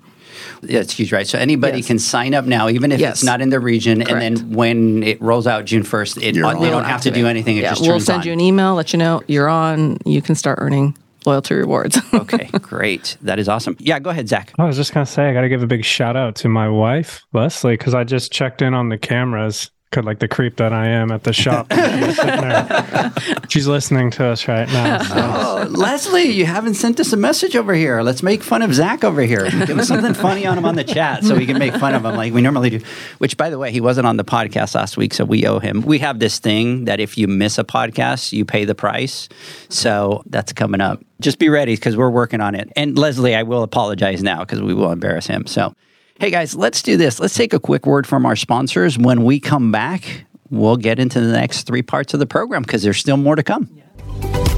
That's huge, right? So anybody Yes. can sign up now, even if Yes. it's not in the region, and then when it rolls out June first, it, uh, on. they don't have to do anything. It yeah, just we'll turns send on. you an email, let you know you're on. You can start earning loyalty rewards. okay, great. That is awesome. Yeah, go ahead, Zach. I was just gonna say I got to give a big shout out to my wife Leslie because I just checked in on the cameras. Could like the creep that I am at the shop. She's. She's listening to us right now. so. Oh, Leslie, you haven't sent us a message over here. Let's make fun of Zach over here. Give us something funny on him on the chat so we can make fun of him like we normally do. Which, by the way, he wasn't on the podcast last week, so we owe him. We have this thing that if you miss a podcast, you pay the price. So that's coming up. Just be ready because we're working on it. And Leslie, I will apologize now because we will embarrass him. So, hey guys, let's do this. Let's take a quick word from our sponsors. When we come back, we'll get into the next three parts of the program because there's still more to come.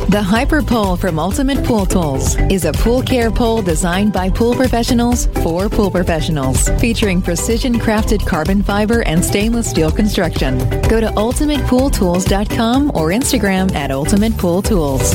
The Hyper Pole from Ultimate Pool Tools is a pool care pole designed by pool professionals for pool professionals, featuring precision crafted carbon fiber and stainless steel construction. Go to ultimatepooltools.com or Instagram at Ultimate Pool Tools.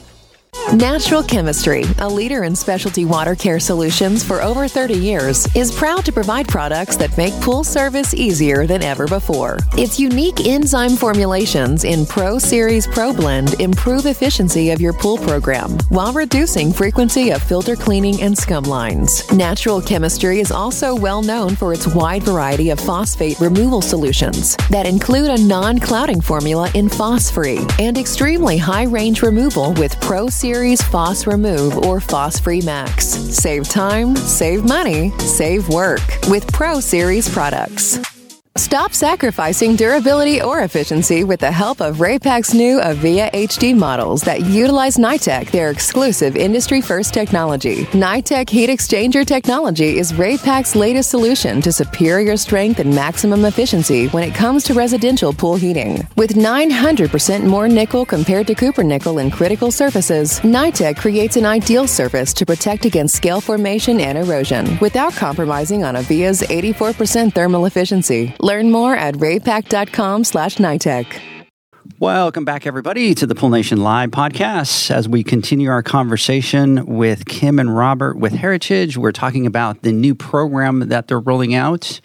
Natural Chemistry, a leader in specialty water care solutions for over 30 years, is proud to provide products that make pool service easier than ever before. Its unique enzyme formulations in Pro Series Pro Blend improve efficiency of your pool program while reducing frequency of filter cleaning and scum lines. Natural Chemistry is also well known for its wide variety of phosphate removal solutions that include a non-clouding formula in Phos-Free and extremely high range removal with Pro Series Phos Remove or Phos Free Max. Save time, save money, save work with Pro Series products. Stop sacrificing durability or efficiency with the help of Raypak's new Avia HD models that utilize NITEC, their exclusive industry first technology. NITEC heat exchanger technology is Raypak's latest solution to superior strength and maximum efficiency when it comes to residential pool heating. With 900% more nickel compared to copper nickel in critical surfaces, NITEC creates an ideal surface to protect against scale formation and erosion without compromising on Avia's 84% thermal efficiency. Learn more at raypak.com slash NITEC. Welcome back, everybody, to the Pool Nation Live podcast. As we continue our conversation with Kim and Robert with Heritage, we're talking about the new program that they're rolling out.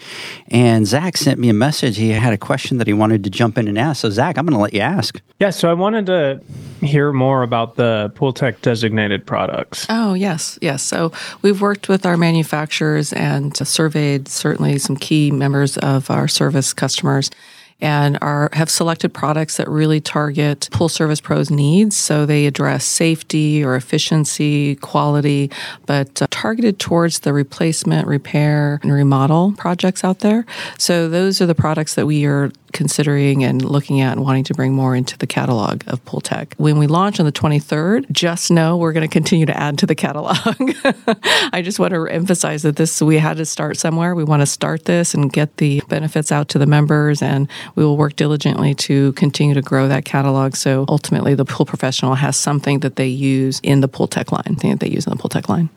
And Zach sent me a message. He had a question that he wanted to jump in and ask. So, Zach, I'm going to let you ask. Yeah, so I wanted to hear more about the Pool Tech designated products. Oh, yes, yes. So we've worked with our manufacturers and surveyed certainly some key members of our service customers and are have selected products that really target pool service pros needs. So they address safety or efficiency quality but uh, targeted towards the replacement repair and remodel projects out there. So those are the products that we are considering and looking at and wanting to bring more into the catalog of Pool Tech. When we launch on the 23rd, just know we're going to continue to add to the catalog. I just want to emphasize that this we had to start somewhere. We want to start this and get the benefits out to the members and we will work diligently to continue to grow that catalog so ultimately the pool professional has something that they use in the Pool Tech line, thing that they use in the Pool Tech line.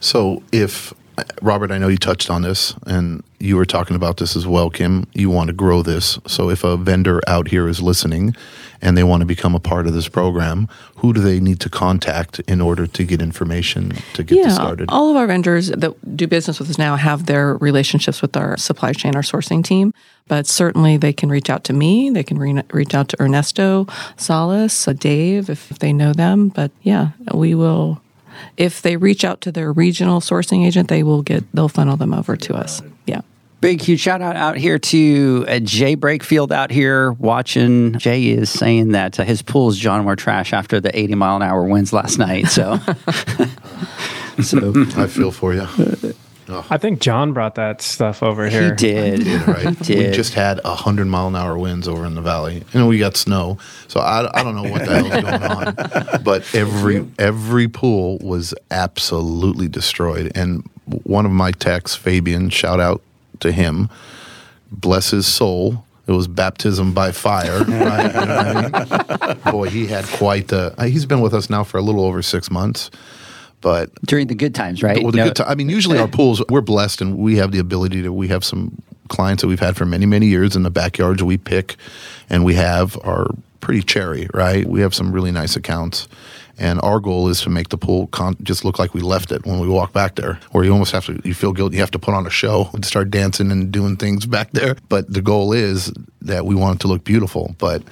So if Robert, I know you touched on this, and you were talking about this as well, Kim. You want to grow this. So, if a vendor out here is listening and they want to become a part of this program, who do they need to contact in order to get information to get yeah, this started? All of our vendors that do business with us now have their relationships with our supply chain, our sourcing team. But certainly they can reach out to me. They can re- reach out to Ernesto Salas, Dave, if, if they know them. But yeah, we will if they reach out to their regional sourcing agent, they will get they'll funnel them over to us. Yeah. Big huge shout out out here to uh, Jay Breakfield out here watching. Jay is saying that uh, his pool's John were trash after the 80 mile an hour winds last night. So, so I feel for you. I think John brought that stuff over here. He did. did right? did. We just had a hundred mile an hour winds over in the valley, and we got snow. So I, I don't know what the hell's going on, but every every pool was absolutely destroyed. And one of my techs, Fabian, shout out to him, bless his soul. It was baptism by fire. Right? You know I mean? Boy, he had quite the. He's been with us now for a little over six months but during the good times, right? Well, the no. good time. I mean, usually our pools, we're blessed, and we have the ability to. We have some clients that we've had for many, many years in the backyards. We pick, and we have are pretty cherry, right? We have some really nice accounts. And our goal is to make the pool con- just look like we left it when we walk back there, or you almost have to, you feel guilty, you have to put on a show and start dancing and doing things back there. But the goal is that we want it to look beautiful. But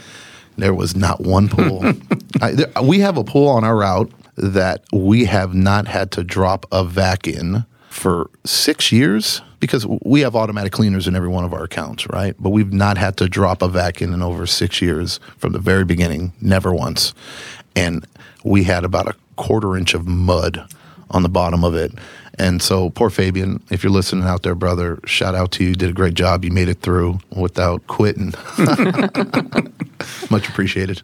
there was not one pool. I, there, we have a pool on our route that we have not had to drop a vac in for six years because we have automatic cleaners in every one of our accounts, right? But we've not had to drop a vac in in over six years from the very beginning, never once. And we had about a quarter inch of mud on the bottom of it. And so, poor Fabian, if you're listening out there, brother, shout out to you. did a great job. You made it through without quitting. Much appreciated.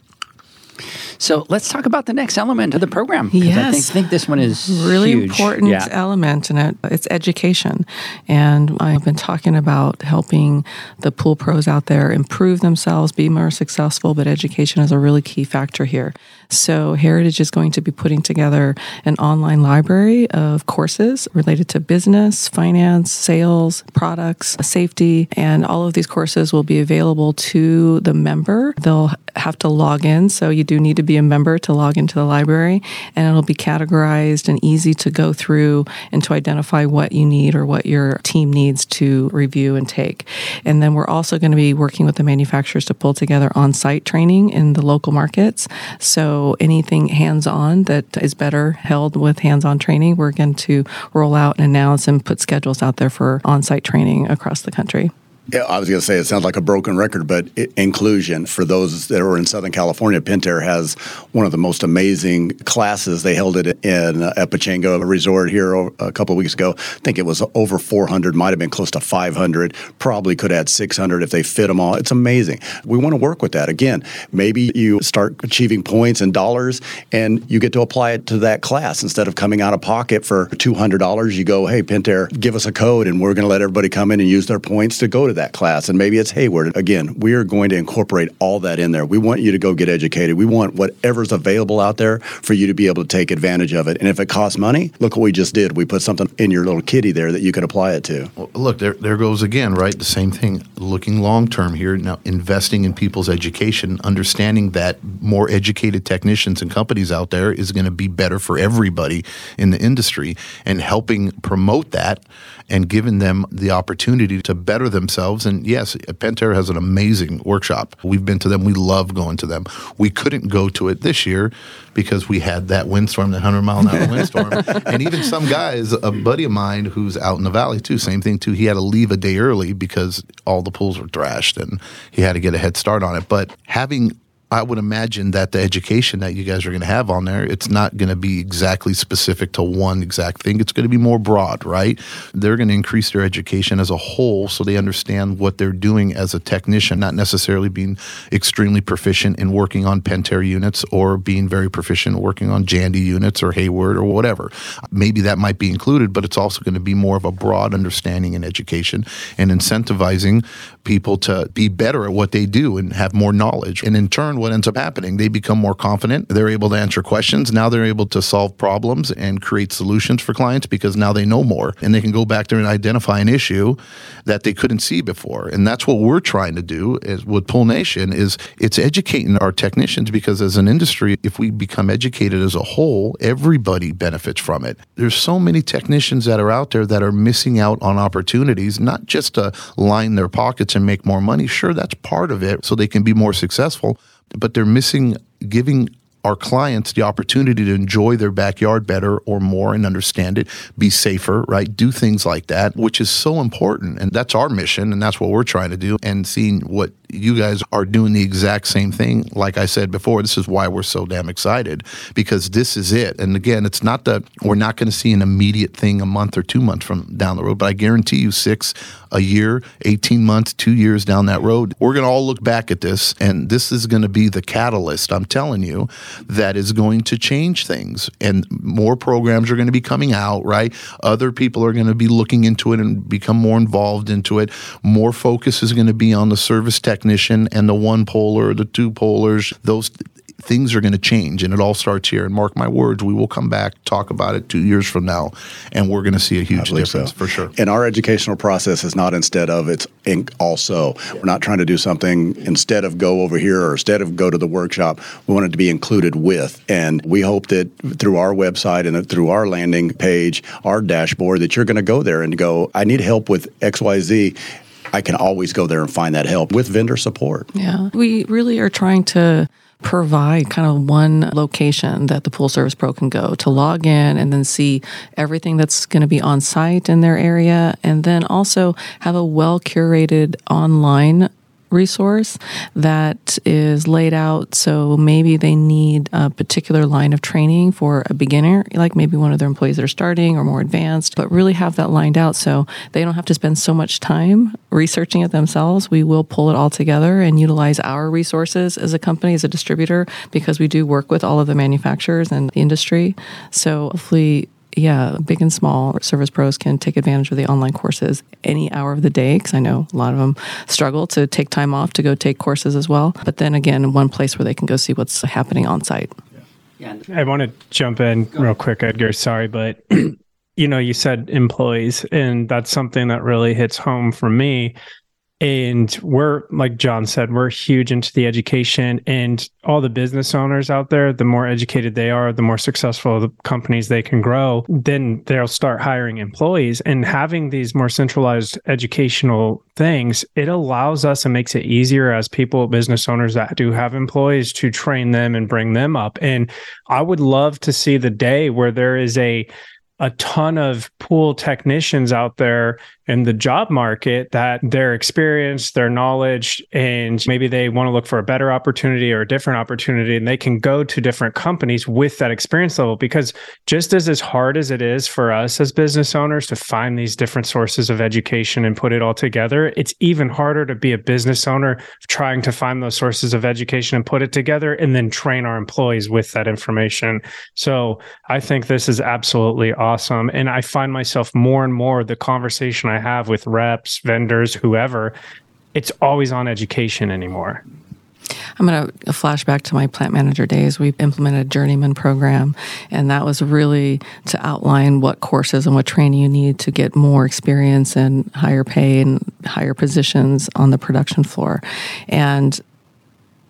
So let's talk about the next element of the program. Yes. I think, think, this one is really huge. important yeah. element, and it, it's education. And I've been talking about helping the pool pros out there improve themselves, be more successful. But education is a really key factor here. So Heritage is going to be putting together an online library of courses related to business, finance, sales, products, safety, and all of these courses will be available to the member. They'll have to log in, so you do need to be a member to log into the library, and it'll be categorized and easy to go through and to identify what you need or what your team needs to review and take. And then we're also going to be working with the manufacturers to pull together on-site training in the local markets. So anything hands on that is better held with hands on training, we're going to roll out and announce and put schedules out there for on site training across the country. I was going to say it sounds like a broken record, but it, inclusion for those that are in Southern California, Pentair has one of the most amazing classes. They held it in uh, Pechanga Resort here a couple weeks ago. I think it was over 400, might have been close to 500. Probably could add 600 if they fit them all. It's amazing. We want to work with that. Again, maybe you start achieving points and dollars, and you get to apply it to that class instead of coming out of pocket for $200. You go, hey, Pentair, give us a code, and we're going to let everybody come in and use their points to go to that class. And maybe it's Hayward. Again, we are going to incorporate all that in there. We want you to go get educated. We want whatever's available out there for you to be able to take advantage of it. And if it costs money, look what we just did. We put something in your little kitty there that you can apply it to. Well, look, there, there goes again, right? The same thing. Looking long term here, now investing in people's education, understanding that more educated technicians and companies out there is going to be better for everybody in the industry, and helping promote that and giving them the opportunity to better themselves. And yes, Pentair has an amazing workshop. We've been to them. We love going to them. We couldn't go to it this year because we had that windstorm, the 100 mile an hour windstorm. and even some guys, a buddy of mine who's out in the valley too, same thing too. He had to leave a day early because all the pools were thrashed and he had to get a head start on it. But having I would imagine that the education that you guys are going to have on there, it's not going to be exactly specific to one exact thing. It's going to be more broad, right? They're going to increase their education as a whole so they understand what they're doing as a technician, not necessarily being extremely proficient in working on Pentair units or being very proficient working on Jandy units or Hayward or whatever. Maybe that might be included, but it's also going to be more of a broad understanding and education and incentivizing people to be better at what they do and have more knowledge. And in turn, what ends up happening? They become more confident. They're able to answer questions. Now they're able to solve problems and create solutions for clients because now they know more and they can go back there and identify an issue that they couldn't see before. And that's what we're trying to do is with Pool Nation is it's educating our technicians because as an industry, if we become educated as a whole, everybody benefits from it. There's so many technicians that are out there that are missing out on opportunities, not just to line their pockets and make more money. Sure, that's part of it so they can be more successful but they're missing giving our clients the opportunity to enjoy their backyard better or more and understand it, be safer, right? Do things like that, which is so important. And that's our mission. And that's what we're trying to do. And seeing what you guys are doing the exact same thing. Like I said before, this is why we're so damn excited because this is it. And again, it's not that we're not going to see an immediate thing a month or two months from down the road, but I guarantee you six, a year, 18 months, two years down that road, we're going to all look back at this and this is going to be the catalyst, I'm telling you, that is going to change things. And more programs are going to be coming out, right? Other people are going to be looking into it and become more involved into it. More focus is going to be on the service technician and the one polar, the two polars, those things are going to change and it all starts here and mark my words we will come back talk about it two years from now and we're going to see a huge difference so. for sure and our educational process is not instead of it's also we're not trying to do something instead of go over here or instead of go to the workshop we want it to be included with and we hope that through our website and through our landing page our dashboard that you're going to go there and go i need help with xyz I can always go there and find that help with vendor support. Yeah. We really are trying to provide kind of one location that the pool service pro can go to log in and then see everything that's going to be on site in their area and then also have a well curated online resource that is laid out. So maybe they need a particular line of training for a beginner, like maybe one of their employees that are starting or more advanced, but really have that lined out so they don't have to spend so much time researching it themselves. We will pull it all together and utilize our resources as a company, as a distributor, because we do work with all of the manufacturers and the industry. So hopefully yeah, big and small service pros can take advantage of the online courses any hour of the day because I know a lot of them struggle to take time off to go take courses as well. But then again, one place where they can go see what's happening on site. Yeah. I want to jump in real quick, Edgar. Sorry, but you know, you said employees, and that's something that really hits home for me and we're like john said we're huge into the education and all the business owners out there the more educated they are the more successful the companies they can grow then they'll start hiring employees. And having these more centralized educational things it allows us and makes it easier as people business owners that do have employees to train them and bring them up. And i would love to see the day where there is a a ton of pool technicians out there in the job market that their experience, their knowledge, and maybe they want to look for a better opportunity or a different opportunity, and they can go to different companies with that experience level. Because just as as hard as it is for us as business owners to find these different sources of education and put it all together, it's even harder to be a business owner trying to find those sources of education and put it together and then train our employees with that information. So I think this is absolutely awesome. And I find myself more and more the conversation I have with reps, vendors, whoever, it's always on education anymore. I'm going to flash back to my plant manager days. We implemented a journeyman program, and that was really to outline what courses and what training you need to get more experience and higher pay and higher positions on the production floor. And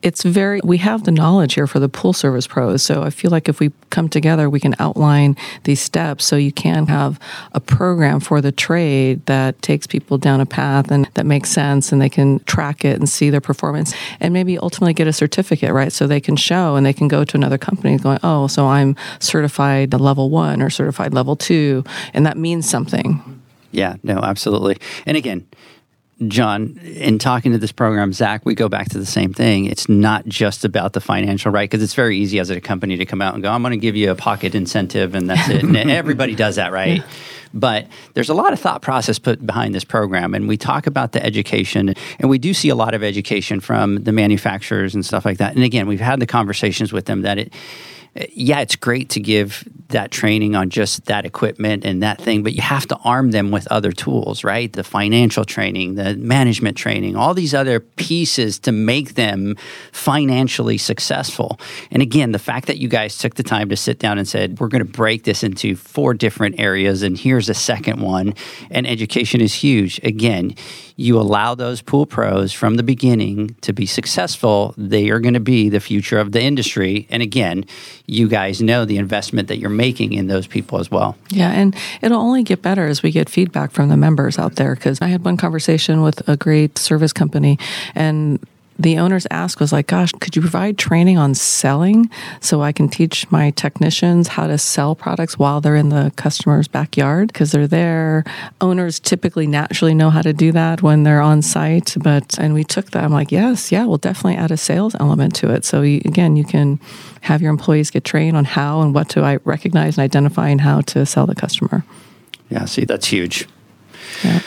it's very we have the knowledge here for the pool service pros. So i feel like if we come together we can outline these steps. So you can have a program for the trade that takes people down a path and that makes sense and they can track it and see their performance and maybe ultimately get a certificate right? So they can show and they can go to another company going oh so i'm certified level one or certified level two and that means something. Yeah no absolutely. And again John, in talking to this program, Zach, we go back to the same thing. It's not just about the financial, right? Because it's very easy as a company to come out and go, I'm going to give you a pocket incentive and that's it. and everybody does that, right? Yeah. But there's a lot of thought process put behind this program. And we talk about the education, and we do see a lot of education from the manufacturers and stuff like that. And again, we've had the conversations with them that it, yeah, it's great to give that training on just that equipment and that thing, but you have to arm them with other tools, right? The financial training, the management training, all these other pieces to make them financially successful. And again, the fact that you guys took the time to sit down and said, we're going to break this into four different areas, and here's a second one, and education is huge. Again, you allow those pool pros from the beginning to be successful, they are going to be the future of the industry. And again, you guys know the investment that you're making in those people as well. Yeah, and it'll only get better as we get feedback from the members out there. Because I had one conversation with a great service company, and the owner's ask was like, gosh, could you provide training on selling so I can teach my technicians how to sell products while they're in the customer's backyard? Because they're there. Owners typically naturally know how to do that when they're on site. But, and we took that. I'm like, yes, yeah, we'll definitely add a sales element to it. So you, again, you can have your employees get trained on how and what to I recognize and identify and how to sell the customer. Yeah, see, that's huge. Yeah.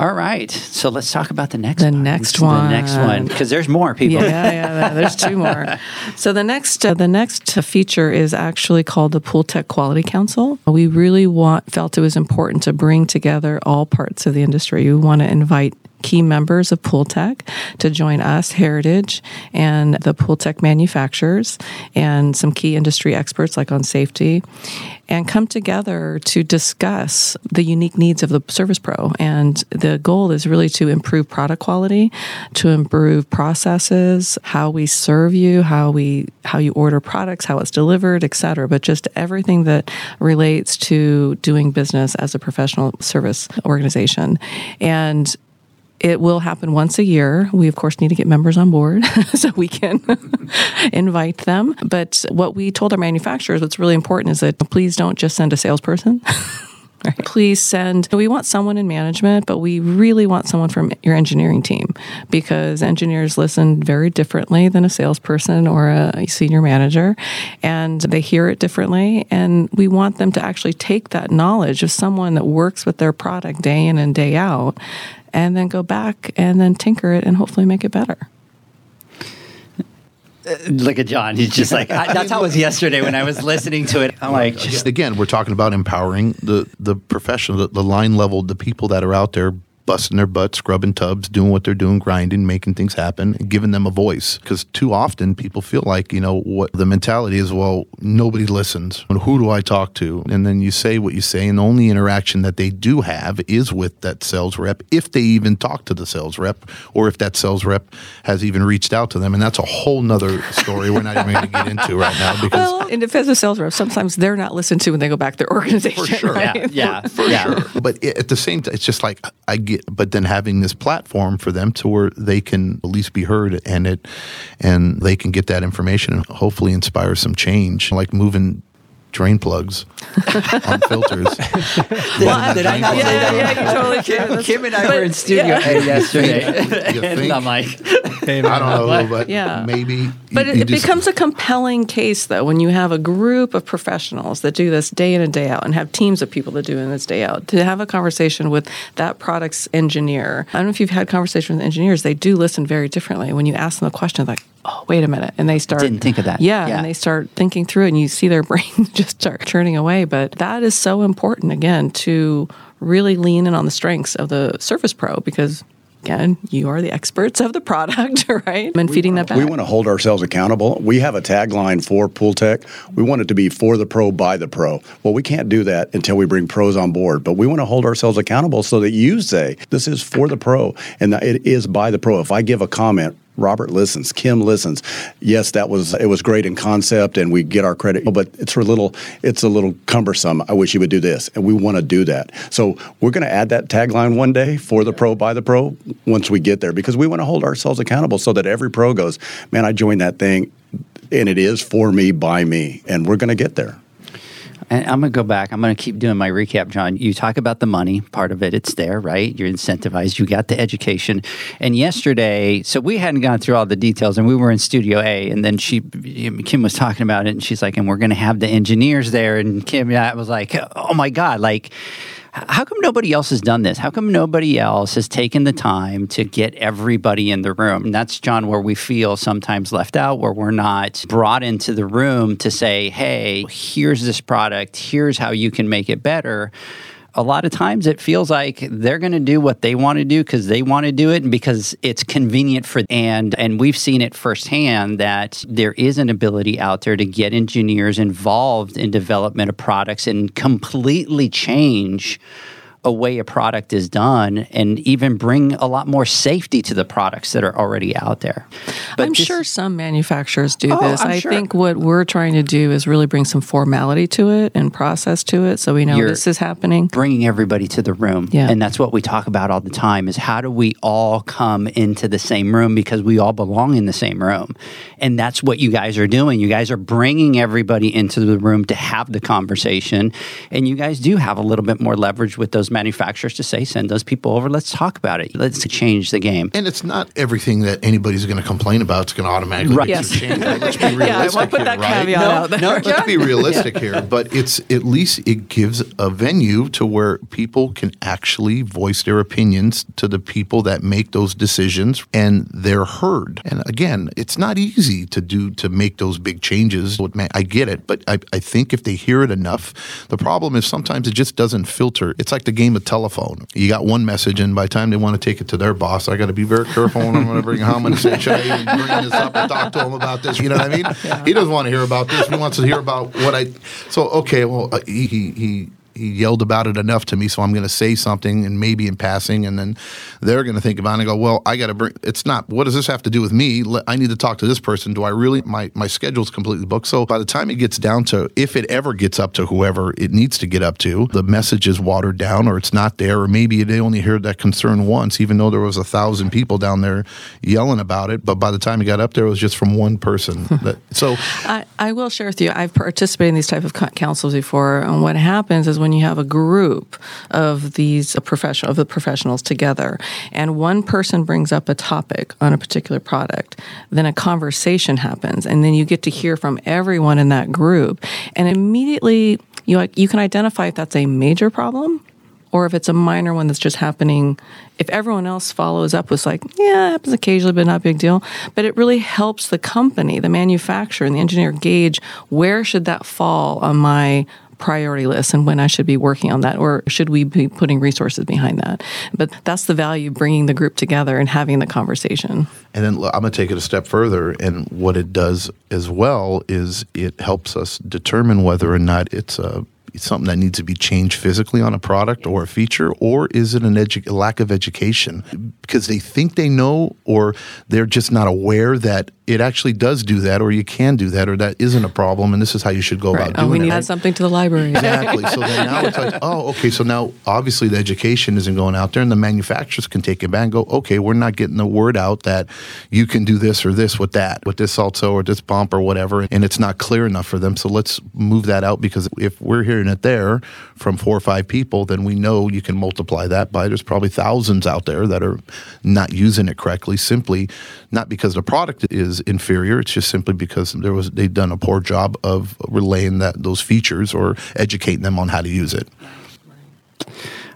All right. So let's talk about the next the one. next one. The next one because there's more people. Yeah, yeah, there's two more. So the next uh, the next feature is actually called the Pool Tech Quality Council. We really want felt it was important to bring together all parts of the industry. We want to invite key members of Pool Tech to join us, Heritage, and the Pool Tech manufacturers, and some key industry experts like on safety, and come together to discuss the unique needs of the service pro. And the goal is really to improve product quality, to improve processes, how we serve you, how we how you order products, how it's delivered, et cetera. But just everything that relates to doing business as a professional service organization. And it will happen once a year. We, of course, need to get members on board so we can invite them. But what we told our manufacturers, what's really important is that please don't just send a salesperson. Right. Please send. We want someone in management, but we really want someone from your engineering team because engineers listen very differently than a salesperson or a senior manager, and they hear it differently. And we want them to actually take that knowledge of someone that works with their product day in and day out and then go back and then tinker it and hopefully make it better. Uh, look at John. He's just like I, that's how it was yesterday when I was listening to it. I'm like, just, again, we're talking about empowering the the professional, the, the line level, the people that are out there busting their butts, scrubbing tubs, doing what they're doing, grinding, making things happen, and giving them a voice. Because too often people feel like, you know, what the mentality is, well, nobody listens. Who do I talk to? And then you say what you say, and the only interaction that they do have is with that sales rep, if they even talk to the sales rep, or if that sales rep has even reached out to them. And that's a whole nother story we're not even going to get into right now. Because well, and if as a sales rep, sometimes they're not listened to when they go back to their organization. For sure. Right? Yeah. yeah. For yeah. sure. But at the same time, it's just like I get but then having this platform for them to where they can at least be heard and it and they can get that information and hopefully inspire some change like moving drain plugs on filters. Well, did I not say Yeah, that? yeah, you totally Kim, can. Kim and I But- were in Studio yeah. A yesterday. You think? I'm like, Hey, I don't know, but Yeah. maybe. But you- it, you it just- becomes a compelling case, though, when you have a group of professionals that do this day in and day out and have teams of people that do in this day out to have a conversation with that product's engineer. I don't know if you've had conversations with engineers, they do listen very differently. When you ask them a question, like, oh, wait a minute. And they start. Didn't think of that. Yeah, Yeah. And they start thinking through it, and you see their brain just start churning away. But that is so important, again, to really lean in on the strengths of the service pro because. Again, you are the experts of the product, right? And feeding that back. We want to hold ourselves accountable. We have a tagline for Pool Tech. We want it to be for the pro, by the pro. Well, we can't do that until we bring pros on board, but we want to hold ourselves accountable so that you say, this is for the pro and that it is by the pro. If I give a comment, Robert listens, Kim listens. Yes, that was it was great in concept, and we get our credit, but it's a little it's a little cumbersome. I wish you would do this, and we want to do that. So we're going to add that tagline one day for the pro by the pro once we get there, because we want to hold ourselves accountable so that every pro goes, man, I joined that thing, and it is for me by me, and we're going to get there. And I'm going to go back. I'm going to keep doing my recap, John. You talk about the money part of it. It's there, right? You're incentivized. You got the education. And yesterday, so we hadn't gone through all the details and we were in Studio A. And then she, Kim was talking about it and she's like, and we're going to have the engineers there. And Kim, I was like, oh my God, like, how come nobody else has done this? How come nobody else has taken the time to get everybody in the room? And that's, John, where we feel sometimes left out, where we're not brought into the room to say, hey, here's this product, here's how you can make it better. A lot of times it feels like they're going to do what they want to do because they want to do it and because it's convenient for and and we've seen it firsthand that there is an ability out there to get engineers involved in development of products and completely change a way a product is done and even bring a lot more safety to the products that are already out there. But I'm just- sure some manufacturers do Oh, this. I'm I sure. think what we're trying to do is really bring some formality to it and process to it so we know You're- this is happening. bringing everybody to the room. Yeah. And that's what we talk about all the time is how do we all come into the same room because we all belong in the same room. And that's what you guys are doing. You guys are bringing everybody into the room to have the conversation. And you guys do have a little bit more leverage with those manufacturers to say, send those people over. Let's talk about it. Let's change the game. And it's not everything that anybody's going to complain about. It's going to automatically Right. Yes. you changed. Let's be realistic Yeah, I want to here, right? caveat out there. no, Let's be realistic here, but it's at least it gives a venue to where people can actually voice their opinions to the people that make those decisions, and they're heard. And again, it's not easy to do to make those big changes. I get it, but I, I think if they hear it enough, the problem is sometimes it just doesn't filter. It's like the game of telephone. You got one message, and by the time they want to take it to their boss, I got to be very careful when I'm going to bring home and say, should I even bring this up and talk to him about this? You know what I mean? He doesn't want to hear about this. He wants to hear about what I. So okay, well, uh, he he. He yelled about it enough to me, so I'm going to say something, and maybe in passing, and then they're going to think about it and go, "Well, I got to bring." It's not. What does this have to do with me? I need to talk to this person. Do I really? My my schedule's completely booked. So by the time it gets down to, if it ever gets up to whoever it needs to get up to, the message is watered down, or it's not there, or maybe they only heard that concern once, even though there was a thousand people down there yelling about it. But by the time it got up there, it was just from one person. that, so I, I will share with you. I've participated in these type of councils before, and what happens is when you have a group of these professional of the professionals together, and one person brings up a topic on a particular product, then a conversation happens, and then you get to hear from everyone in that group, and immediately you you can identify if that's a major problem or if it's a minor one that's just happening, if everyone else follows up with like, yeah, it happens occasionally, but not a big deal. But it really helps the company, the manufacturer, and the engineer gauge where should that fall on my priority list and when I should be working on that, or should we be putting resources behind that? But that's the value of bringing the group together and having the conversation. And then I'm going to take it a step further. And what it does as well is it helps us determine whether or not it's a it's something that needs to be changed physically on a product or a feature, or is it an edu- lack of education because they think they know, or they're just not aware that it actually does do that, or you can do that, or that isn't a problem, and this is how you should go Right. about Oh, doing we it. need to add something to the library. Exactly. So then now it's like, oh, okay. So now obviously the education isn't going out there, and the manufacturers can take it back and go, okay, we're not getting the word out that you can do this or this with that, with this also or this pump or whatever, and it's not clear enough for them. So let's move that out because if we're hearing it there from four or five people, then we know you can multiply that by there's probably thousands out there that are not using it correctly, simply not because the product is inferior. It's just simply because there was they've done a poor job of relaying that those features or educating them on how to use it.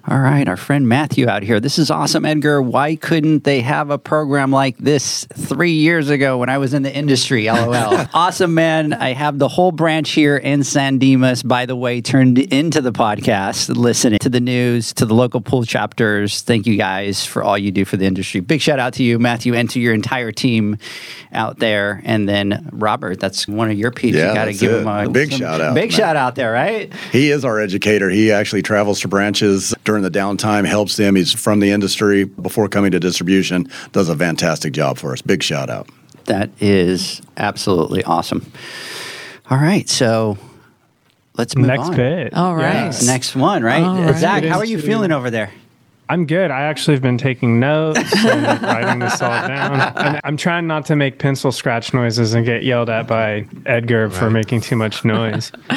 All right, our friend Matthew out here. This is awesome, Edgar. Why couldn't they have a program like this three years ago when I was in the industry? LOL. awesome, man. I have the whole branch here in San Dimas, by the way, turned into the podcast, listening to the news, to the local pool chapters. Thank you guys for all you do for the industry. Big shout out to you, Matthew, and to your entire team out there. And then Robert, that's one of your peeps. Yeah, you got to give it. him a A big shout out, Big man. shout out there, right? He is our educator. He actually travels to branches during the downtime, helps them. He's from the industry before coming to distribution. Does a fantastic job for us. Big shout out. That is absolutely awesome. All right, so let's move Next on. bit. All right. Yes. Next one, right? All right. Zach, how are you feeling over there? I'm good. I actually have been taking notes and writing this all down. And I'm trying not to make pencil scratch noises and get yelled at by Edgar for making too much noise.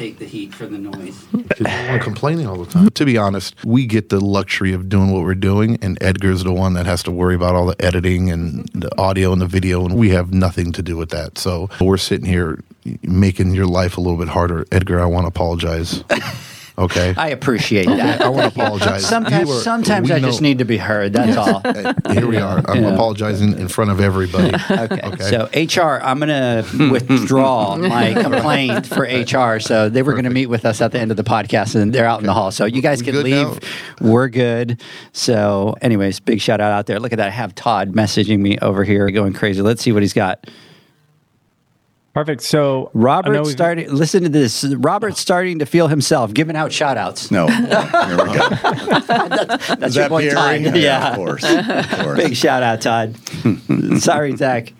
Take the heat for the noise. We're complaining all the time. To be honest, we get the luxury of doing what we're doing, and Edgar's the one that has to worry about all the editing and the audio and the video, and we have nothing to do with that. So we're sitting here making your life a little bit harder. Edgar, I want to apologize. Okay. I appreciate that. I want to apologize. Sometimes, were- sometimes we I just need to be heard. That's all. Here we are. I'm Yeah. apologizing in front of everybody. Okay. Okay. So HR, I'm going to withdraw my complaint for HR. So they were going to meet with us at the end of the podcast, and they're out in the hall. So you guys We can leave. now? We're good. So, anyways, big shout out out there. Look at that. I have Todd messaging me over here, going crazy. Let's see what he's got. Perfect. So I know Robert we've- starting. Listen to this. Robert's starting to feel himself giving out shout outs. No. Here we go. That's Is your that boy Pierre? Todd. Yeah. Of course. Of course. Big shout out, Todd. Sorry, Zach.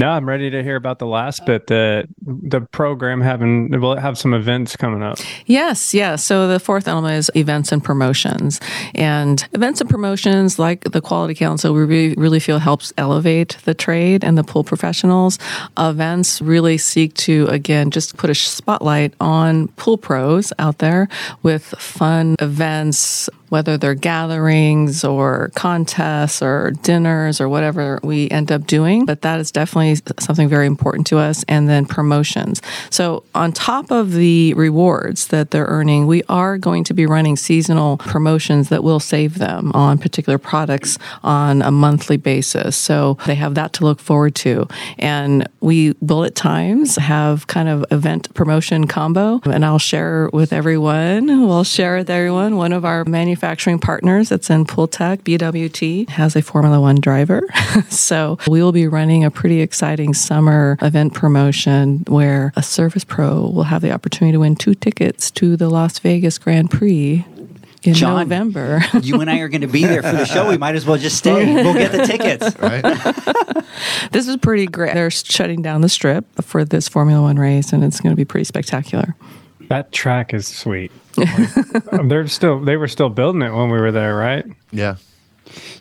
No, I'm ready to hear about the last uh, bit. The the program having will have some events coming up. Yes, yes. So the fourth element is events and promotions. And events and promotions, like the Quality Council, we really, really feel helps elevate the trade and the pool professionals. Events really seek to, again, just put a spotlight on pool pros out there with fun events, whether they're gatherings or contests or dinners or whatever we end up doing. But that is definitely something very important to us. And then promotions. So, on top of the rewards that they're earning, we are going to be running seasonal promotions that will save them on particular products on a monthly basis. So, they have that to look forward to. And we will at times have kind of event promotion combo. And I'll share with everyone, we'll share with everyone, one of our manufacturing partners It's in Pool Tech, BWT, has a Formula One driver. so we will be running a pretty exciting summer event promotion where a service pro will have the opportunity to win two tickets to the Las Vegas Grand Prix in John. November. You and I are going to be there for the show. We might as well just stay. We'll get the tickets. Right? this is pretty great. They're shutting down the strip for this Formula One race, and it's going to be pretty spectacular. That track is sweet. Um, They're still they were still building it when we were there, right? Yeah.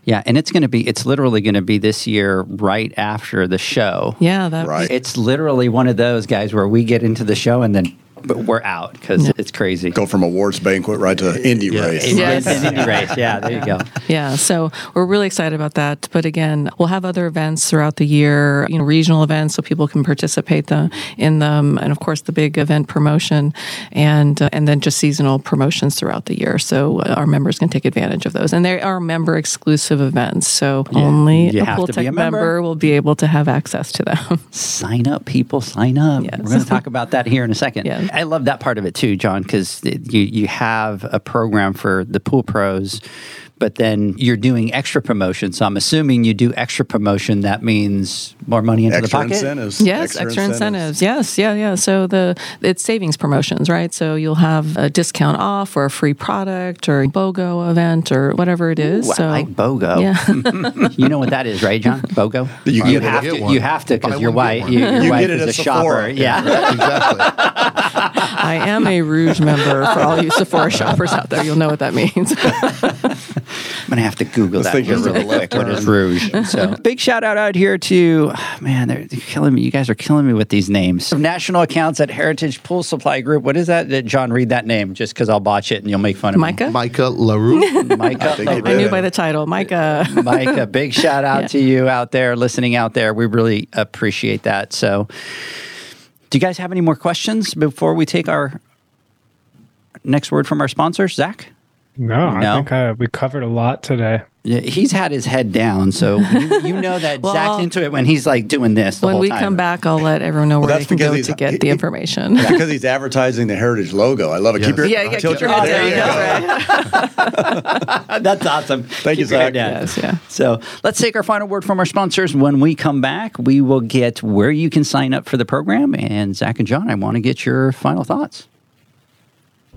Yeah, and it's going to be. It's literally going to be this year, right after the show. Yeah, that Right. It's literally one of those guys where we get into the show and then but we're out because it's crazy. Go from awards banquet right to Indy Yeah. race. It's Yes. an indie race. Yeah, there you go. Yeah, so we're really excited about that. But again, we'll have other events throughout the year, you know, regional events so people can participate the, in them, and of course the big event promotion, and uh, and then just seasonal promotions throughout the year. So uh, our members can take advantage of those, and they are member exclusive events. So only you a have Pool to be Tech a member. will be able to have access to them. Sign up, people. Sign up. Yes. We're going to talk about that here in a second. Yes. I love that part of it too, John, because you you have a program for the pool pros, but then you're doing extra promotion. So I'm assuming you do extra promotion. That means more money into extra the pocket. incentives. Yes, extra, incentives. Yes, yeah, yeah. So the it's savings promotions, right? So you'll have a discount off or a free product or a BOGO event or whatever it is. Ooh, so I like BOGO. Yeah. you know what that is, right, John? BOGO. You You, have to. One. You have to because your one, wife. get one. Your, your You wife get it is at a shopper. Sephora. Yeah. exactly. I am a Rouge member for all you Sephora shoppers out there. You'll know what that means. I'm gonna have to Google that think here it's really quick. What is. Rouge? So big shout out out here to man, they're, they're killing me. You guys are killing me with these names. National accounts at Heritage Pool Supply Group. What is that? That John, read that name just because I'll botch it and you'll make fun of me. Micah? Micah LaRue. Micah. think you I knew by the title. Micah. Micah, big shout out Yeah. to you out there listening out there. We really appreciate that. So, do you guys have any more questions before we take our next word from our sponsors, Zach? No, No? I think uh, we covered a lot today. Yeah, he's had his head down, so you, you know that Well, Zach's into it when he's like doing this. The when whole we time. come back, I'll let everyone know where that's they can go to get he- the he- information. because he's advertising the heritage logo. I love it. Keep your Yeah, yeah, tilt keep your head there down. you That's go. That's awesome. Thank you, Keep your head Zach. down. Yes, yeah. So let's take our final word from our sponsors. When we come back, we will get where you can sign up for the program. And Zach and John, I want to get your final thoughts.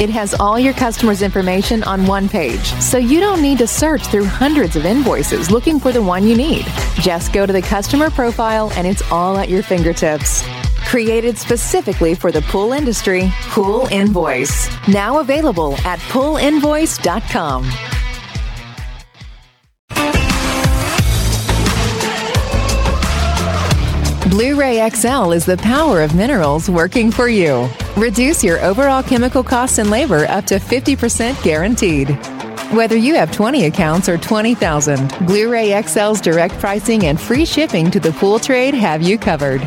It has all your customers' information on one page, so you don't need to search through hundreds of invoices looking for the one you need. Just go to the customer profile and it's all at your fingertips. Created specifically for the pool industry, Pool Invoice. Now available at poolinvoice.com. Blu-ray XL is the power of minerals working for you. Reduce your overall chemical costs and labor up to 50% guaranteed. Whether you have 20 accounts or 20,000, Blu-ray XL's direct pricing and free shipping to the pool trade have you covered.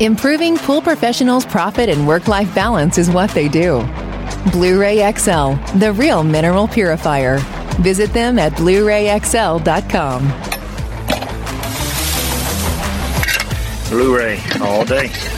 Improving pool professionals' profit and work-life balance is what they do. Blu-ray XL, the real mineral purifier. Visit them at blu-rayxl.com. Blu-ray all day.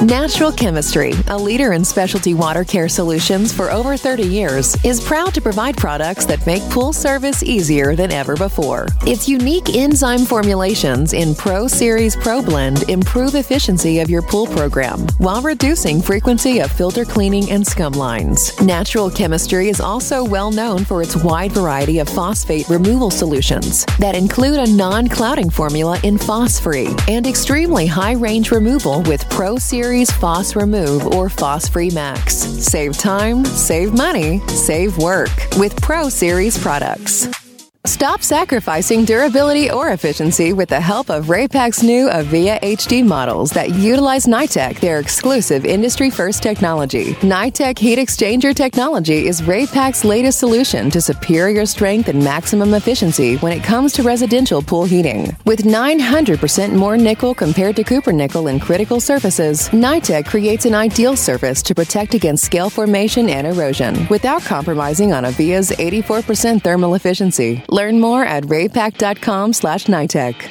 Natural Chemistry, a leader in specialty water care solutions for over 30 years, is proud to provide products that make pool service easier than ever before. Its unique enzyme formulations in Pro Series Pro Blend improve efficiency of your pool program while reducing frequency of filter cleaning and scum lines. Natural Chemistry is also well known for its wide variety of phosphate removal solutions that include a non-clouding formula in Phos-Free and extremely high range removal with Pro Series Phos Remove or Phos Free Max. Save time, save money, save work with Pro Series products. Stop sacrificing durability or efficiency with the help of Raypak's new Avia HD models that utilize NITEC, their exclusive industry first technology. NITEC heat exchanger technology is Raypak's latest solution to superior strength and maximum efficiency when it comes to residential pool heating. With 900% more nickel compared to copper nickel in critical surfaces, NITEC creates an ideal surface to protect against scale formation and erosion without compromising on Avia's 84% thermal efficiency. Learn more at raypak.com slash NITEC.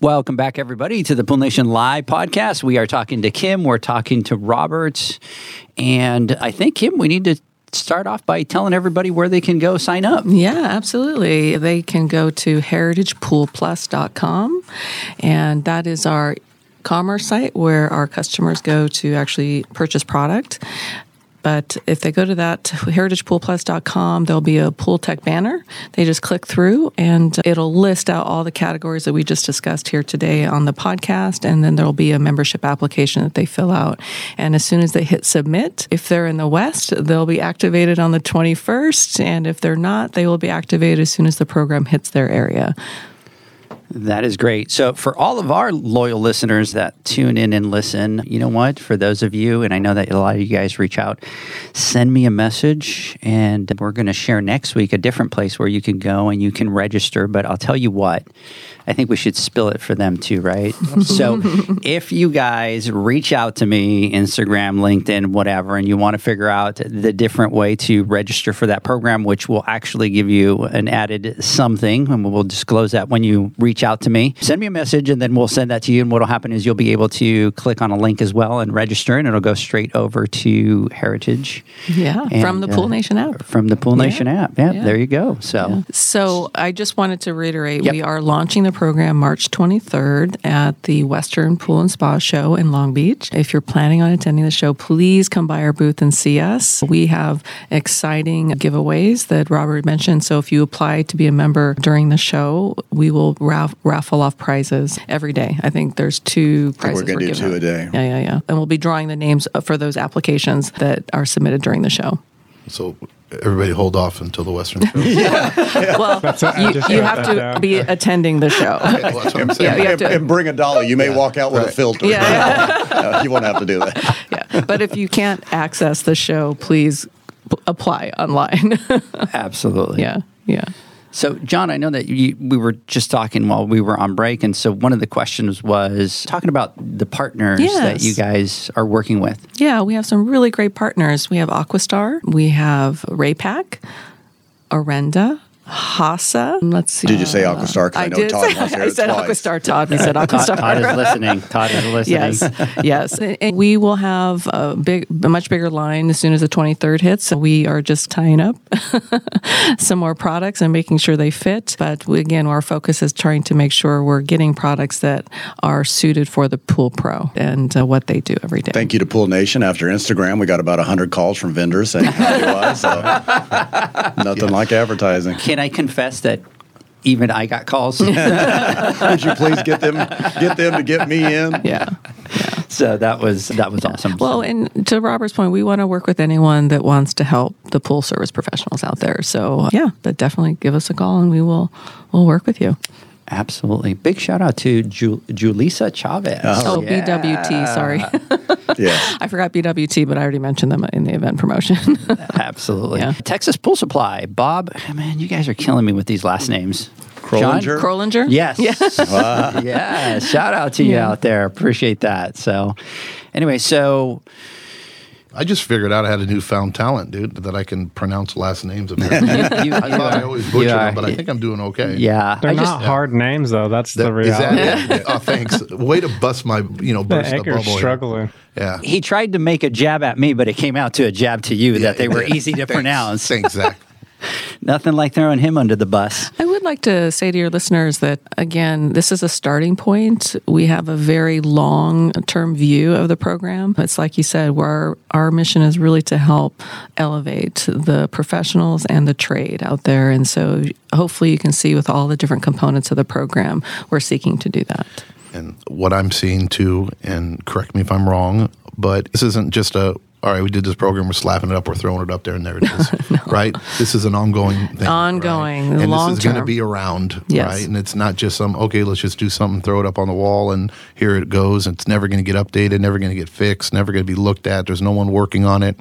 Welcome back, everybody, to the Pool Nation Live podcast. We are talking to Kim. We're talking to Robert. And I think, Kim, we need to start off by telling everybody where they can go sign up. Yeah, absolutely. They can go to heritagepoolplus.com, and that is our commerce site where our customers go to actually purchase product. But if they go to that heritagepoolplus.com, there'll be a pool tech banner. They just click through and it'll list out all the categories that we just discussed here today on the podcast. And then there'll be a membership application that they fill out. And as soon as they hit submit, if they're in the West, they'll be activated on the 21st. And if they're not, they will be activated as soon as the program hits their area. That is great. So, for all of our loyal listeners that tune in and listen, you know what? For those of you, and I know that a lot of you guys reach out, send me a message, and we're going to share next week a different place where you can go and you can register. But I'll tell you what, I think we should spill it for them too, right? so, if you guys reach out to me, Instagram, LinkedIn, whatever, and you want to figure out the different way to register for that program, which will actually give you an added something, and we'll disclose that when you reach out to me. Send me a message and then we'll send that to you. And what'll happen is you'll be able to click on a link as well and register, and it'll go straight over to Heritage. Yeah, And, from the Pool uh, Nation app. From the Pool Nation Yeah. app. Yeah, Yeah. there you go. So, So I just wanted to reiterate Yep. we are launching the program March 23rd at the Western Pool and Spa Show in Long Beach. If you're planning on attending the show, please come by our booth and see us. We have exciting giveaways that Robert mentioned. So if you apply to be a member during the show, we will raff- raffle off prizes every day. I think there's two prizes. we're gonna do two out. a day. Yeah, yeah, yeah. And we'll be drawing the names for those applications that are submitted during the show. So everybody hold off until the Western show. Well, what I you, you have to down. be attending the show. Well, that's what I'm saying. Yeah, and, to- and bring a dollar. You may walk out with a filter. Yeah. No, uh, you won't have to do that. yeah. But if you can't access the show, please p- apply online. absolutely. yeah. Yeah. So, John, I know that you, we were just talking while we were on break. And so, one of the questions was talking about the partners that you guys are working with. Yeah. We have some really great partners. We have Aquastar, we have Raypak, Orenda, Hasa. Let's see. Did you say Aquastar? 'Cause I know did. Todd wants I said twice. Aquastar. Todd. We said Todd, Aquastar. Todd is listening. Todd is listening. Yes, yes, and and we will have a big, a much bigger line as soon as the 23rd hits. So we are just tying up some more products and making sure they fit. But we, again, our focus is trying to make sure we're getting products that are suited for the pool pro and uh, what they do every day. Thank you to Pool Nation. After Instagram, we got about 100 calls from vendors saying how do I. So nothing like advertising. Can I confess that even I got calls? Would you please get them get them to get me in? Yeah. so that was that was awesome. Well, and to Robert's point, we want to work with anyone that wants to help the pool service professionals out there. So yeah, but definitely give us a call and we will we'll work with you. Absolutely. Big shout out to Ju- Julissa Chavez. Oh, oh BWT. Sorry, Yes. I forgot BWT, but I already mentioned them in the event promotion. Absolutely. Yeah. Texas Pool Supply. Bob, man, you guys are killing me with these last names. John? Krolinger? Krolinger. Yes. yeah. Shout out to you Yeah. out there. Appreciate that. So, anyway, so I just figured out I had a newfound talent, dude, that I can pronounce last names. Of everything. you, you I thought I always butcher them, but I think I'm doing okay. yeah. They're I not just hard names though. That's That, the is reality. that it? Oh, thanks. Way to bust my, you know, burst the Edgar's bubble. here. struggling. Yeah. he tried to make a jab at me, but it came out to a jab to you that they were easy to Thanks. pronounce. Thanks, Zach. Nothing like throwing him under the bus. I would like to say to your listeners that, again, this is a starting point. We have a very long term view of the program. It's like you said, where our, our mission is really to help elevate the professionals and the trade out there. And so hopefully you can see with all the different components of the program, we're seeking to do that. And what I'm seeing too, and correct me if I'm wrong, but this isn't just a, all right, we did this program, we're slapping it up, we're throwing it up there, and there it is. no. Right? This is an ongoing thing. Ongoing, right? and long this is going to be around, Yes. right? And it's not just some okay, let's just do something, throw it up on the wall, and here it goes. It's never going to get updated, never going to get fixed, never going to be looked at. There's no one working on it.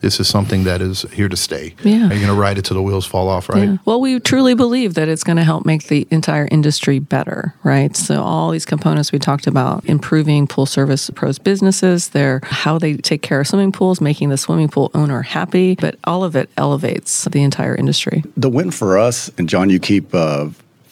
This is something that is here to stay. Yeah. Are you going to ride it till the wheels fall off, right? Yeah. Well, we truly believe that it's going to help make the entire industry better, right? So all these components we talked about, improving pool service pros businesses, their how they take care of swimming pools, making the swimming pool owner happy, but all of it elevates the entire industry. the win for us, and John, you keep uh,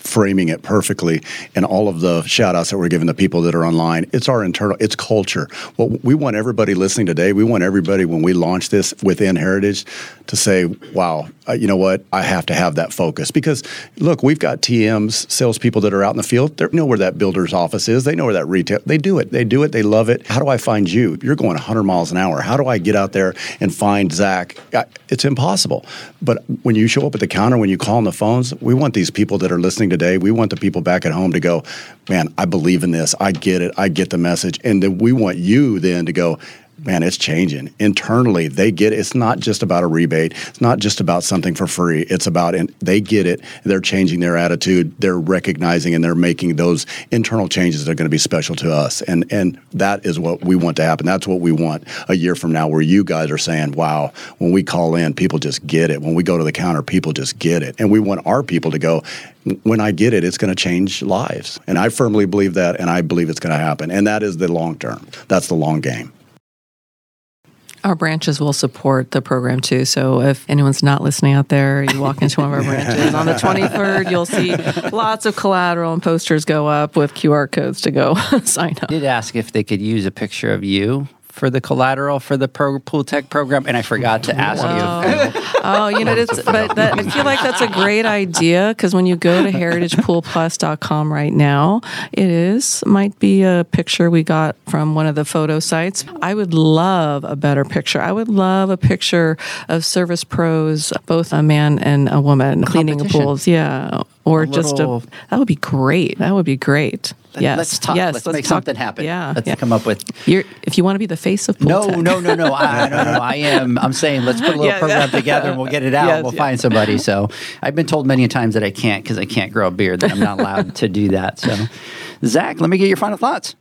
framing it perfectly, and all of the shout outs that we're giving the people that are online, it's our internal, it's culture. Well, we want everybody listening today, we want everybody when we launch this within Heritage to say, wow, uh, you know what, I have to have that focus. Because look, we've got TMs, salespeople that are out in the field, they know where that builder's office is, they know where that retail, they do it, they do it, they love it. How do I find you? You're going 100 miles an hour. How do I get out there and find Zach? It's impossible. But when you show up at the counter, when you call on the phones, we want these people that are listening today, we want the people back at home to go, man, I believe in this. I get it. I get the message. And then we want you then to go, man, it's changing. Internally, they get it. It's not just about a rebate. It's not just about something for free. It's about, and they get it. They're changing their attitude. They're recognizing and they're making those internal changes that are going to be special to us. And and that is what we want to happen. That's what we want a year from now, where you guys are saying, wow, when we call in, people just get it. When we go to the counter, people just get it. And we want our people to go, when I get it, it's going to change lives. And I firmly believe that, and I believe it's going to happen. And that is the long term. That's the long game. Our branches will support the program too. So if anyone's not listening out there, you walk into one of our branches on the 23rd, you'll see lots of collateral and posters go up with QR codes to go sign up. I did ask if they could use a picture of you for the collateral for the pro pool tech program, and I forgot to ask you. Oh, oh you know, it's, but that, I feel like that's a great idea because when you go to heritagepoolplus.com right now, it is might be a picture we got from one of the photo sites. I would love a better picture. I would love a picture of service pros, both a man and a woman, cleaning pools. Yeah, or A just little- a that would be great. That would be great. yes, let's talk. Yes, let's, make talk- something happen. Yeah, let's yeah. come up with. You're, if you want to be the face of pool No, tech. no, no, no. I, no, no. I am. I'm saying let's put a little Yeah, program yeah. together and we'll get it out. Yes, we'll find somebody. So I've been told many times that I can't because I can't grow a beard. That I'm not allowed to do that. So, Zach, let me get your final thoughts.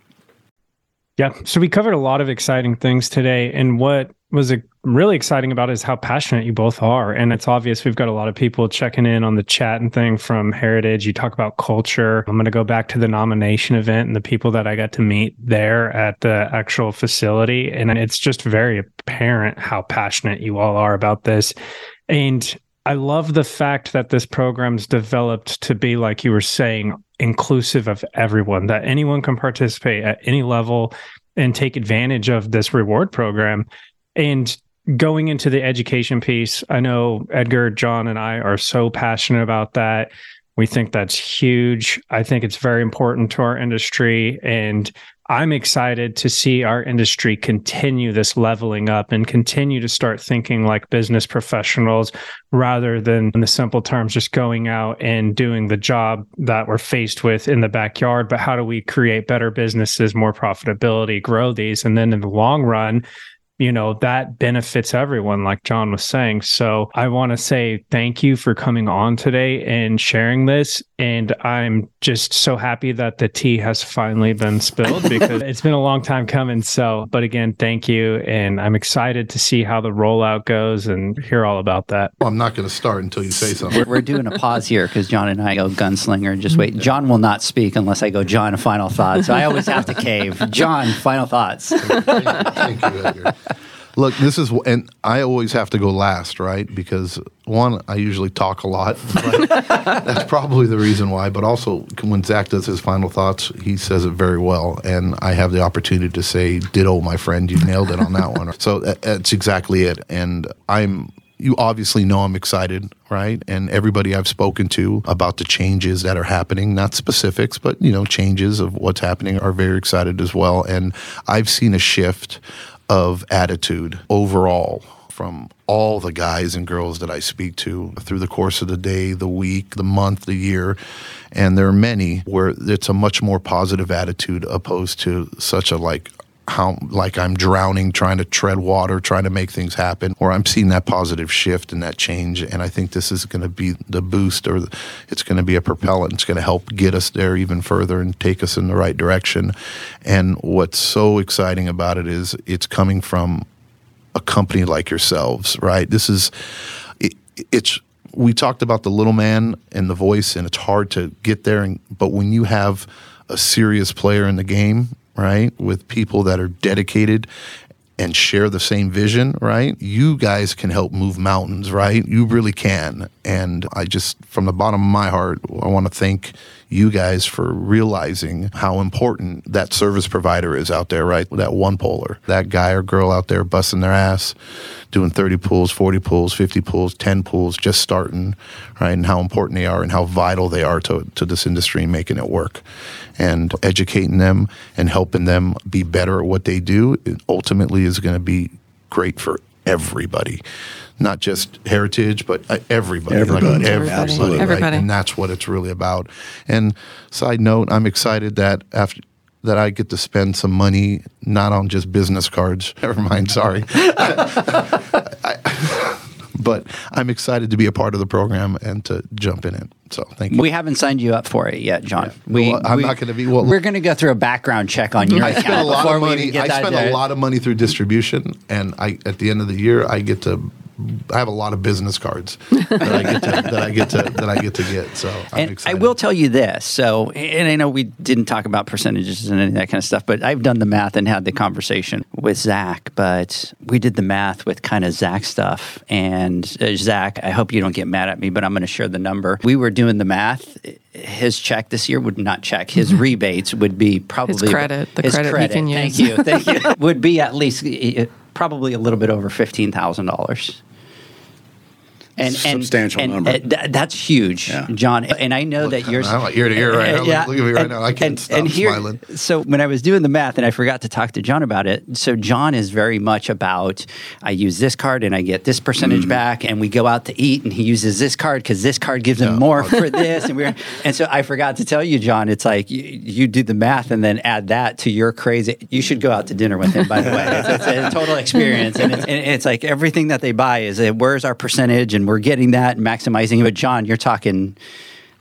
Yeah. So we covered a lot of exciting things today. And what was uh, really exciting about is how passionate you both are. And it's obvious we've got a lot of people checking in on the chat and thing from Heritage. You talk about culture. I'm going to go back to the nomination event and the people that I got to meet there at the actual facility. And it's just very apparent how passionate you all are about this. And I love the fact that this program's developed to be, like you were saying, inclusive of everyone, that anyone can participate at any level and take advantage of this reward program. And going into the education piece, I know Edgar, John, and I are so passionate about that. We think that's huge. I think it's very important to our industry. And I'm excited to see our industry continue this leveling up and continue to start thinking like business professionals rather than in the simple terms just going out and doing the job that we're faced with in the backyard. But how do we create better businesses, more profitability, grow these? And then in the long run, you know, that benefits everyone, like John was saying. So I want to say thank you for coming on today and sharing this. And I'm just so happy that the tea has finally been spilled because it's been a long time coming. So, but again, thank you. And I'm excited to see how the rollout goes and hear all about that. Well, I'm not going to start until you say something. We're, we're doing a pause here because John and I go gunslinger. Just wait. Mm-hmm. John will not speak unless I go, John, final thoughts. So I always have to cave. John, final thoughts. Thank you, Edgar. Look, this is, and I always have to go last, right? Because one, I usually talk a lot. That's probably the reason why. But also, when Zach does his final thoughts, he says it very well, and I have the opportunity to say, "Ditto, my friend. You nailed it on that one." So that, that's exactly it. And I'm you obviously know I'm excited, right? And everybody I've spoken to about the changes that are happening, not specifics, but you know, changes of what's happening are very excited as well. And I've seen a shift of attitude overall from all the guys and girls that I speak to through the course of the day, the week, the month, the year. And there are many where it's a much more positive attitude opposed to such a like how like I'm drowning trying to tread water, trying to make things happen, or I'm seeing that positive shift and that change. And I think this is going to be the boost, or it's going to be a propellant. It's going to help get us there even further and take us in the right direction. And what's so exciting about it is it's coming from a company like yourselves, right? This is it, it's we talked about the little man and the voice, and it's hard to get there. And, but when you have a serious player in the game right? With people that are dedicated and share the same vision, right? You guys can help move mountains, right? You really can. And I just, from the bottom of my heart, I want to thank you guys for realizing how important that service provider is out there, right? That one polar, that guy or girl out there busting their ass, doing 30 pools, 40 pools, 50 pools, 10 pools, just starting, right? And how important they are and how vital they are to, to this industry and making it work and educating them and helping them be better at what they do ultimately is going to be great for everybody not just heritage, but uh, everybody, everybody, like everybody, everybody, everybody. Right? and that's what it's really about. And side note, I'm excited that after that I get to spend some money not on just business cards. Never mind, sorry. But I'm excited to be a part of the program and to jump in it. So thank you. We haven't signed you up for it yet, John. We, Well, I'm we- not gonna be- well- we're going to go through a background check on your I spend a lot of money. I spend a lot of money through distribution, and I at the end of the year I get to. I have a lot of business cards that I get to that I get to that I get to get. So I'm and I will tell you this. So, and I know we didn't talk about percentages and any of that kind of stuff, but I've done the math and had the conversation with Zach. But we did the math with kind of Zach stuff. And uh, Zach, I hope you don't get mad at me, but I'm going to share the number. We were doing the math. His check this year would not check. His rebates would be probably his credit, the his credit he can Thank use. you. Thank you. would be at least uh, probably a little bit over fifteen thousand dollars. And, and Substantial and, number. uh, th- that's huge, Yeah. John. And I know that yours. I'm like ear to ear right now. Yeah. Look at me right And- now. I can't and- stop and here- smiling. So when I was doing the math, and I forgot to talk to John about it. So John is very much about I use this card and I get this percentage Mm-hmm. back, and we go out to eat, and he uses this card because this card gives him Yeah. more for this, and we're and so I forgot to tell you, John. It's like you, you do the math and then add that to your crazy. You should go out to dinner with him. By the way, it's, it's a total experience, and it's, and it's like everything that they buy is uh, where's our percentage, and we're getting that and maximizing it. But John, you're talking.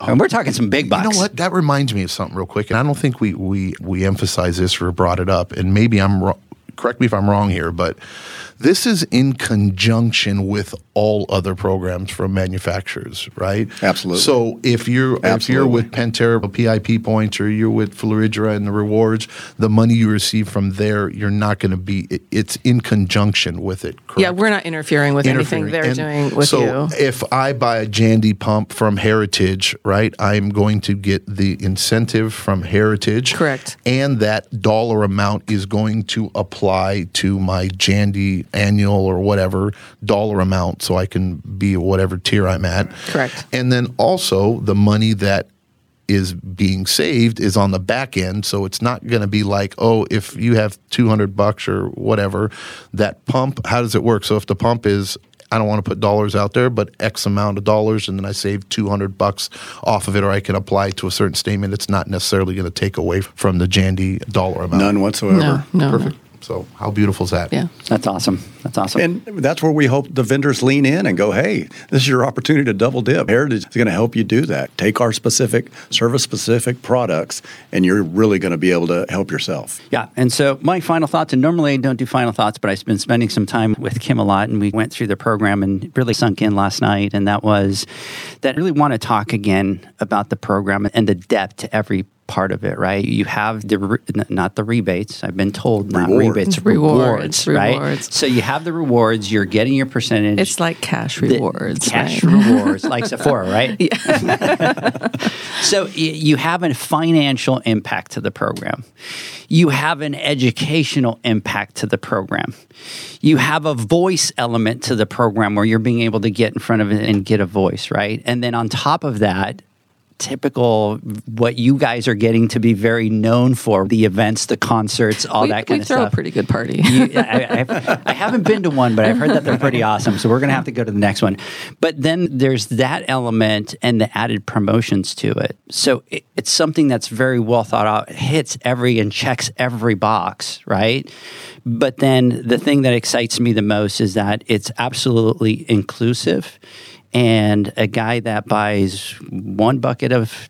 and we're talking some big bucks. You know what? That reminds me of something real quick, and I don't think we we we emphasize this or brought it up, and maybe I'm wrong. Correct me if I'm wrong here, but this is in conjunction with all other programs from manufacturers, right? Absolutely. So if you're if you're Absolutely. with Pentair PIP points or you're with Fluidra and the rewards, the money you receive from there, you're not going to be. it- It's in conjunction with it. Correct? Yeah, we're not interfering with anything they're. And doing with so you. if I buy a Jandy pump from Heritage, right, I'm going to get the incentive from Heritage. Correct. And that dollar amount is going to apply to my Jandy annual or whatever dollar amount so I can be whatever tier I'm at. Correct. And then also the money that is being saved is on the back end so it's not going to be like oh if you have 200 bucks or whatever that pump how does it work so if the pump is I don't want to put dollars out there, but X amount of dollars, and then I save 200 bucks off of it, or I can apply to a certain statement. It's not necessarily going to take away from the Jandy dollar amount. None whatsoever. No, no, Perfect. So, how beautiful is that? Yeah. That's awesome. That's awesome. And that's where we hope the vendors lean in and go, hey, this is your opportunity to double dip. Heritage is going to help you do that. Take our specific, service specific products, and you're really going to be able to help yourself. Yeah. And so my final thoughts, and normally I don't do final thoughts, but I've been spending some time with Kim a lot, and we went through the program and really sunk in last night. And that was that I really want to talk again about the program and the depth to every part of it, right? You have the, re- not the rebates, I've been told, not Rewards. rebates, Rewards, rewards, right? rewards. So you have the rewards, you're getting your percentage. It's like cash the rewards. cash right? rewards, like Sephora, right? Yeah. so y- you have a financial impact to the program. You have an educational impact to the program. You have a voice element to the program where you're being able to get in front of it and get a voice, right? And then on top of that, typical what you guys are getting to be very known for the events, the concerts, all we, that kind we of throw stuff. a pretty good party. You- I, I, I haven't been to one, but I've heard that they're pretty awesome. So we're going to have to go to the next one. But then there's that element and the added promotions to it. So it, it's something that's very well thought out, It hits every and checks every box, right? But then the thing that excites me the most is that it's absolutely inclusive. And a guy that buys one bucket of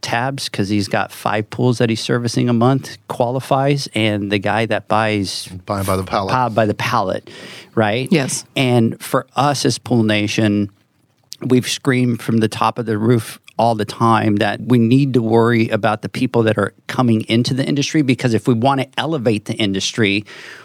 tabs because he's got five pools that he's servicing a month qualifies and the guy that buys Buy by the pallet. pod by the pallet right Yes. and for us as pool nation we've screamed from the top of the roof all the time that we need to worry about the people that are coming into the industry because if we want to elevate the industry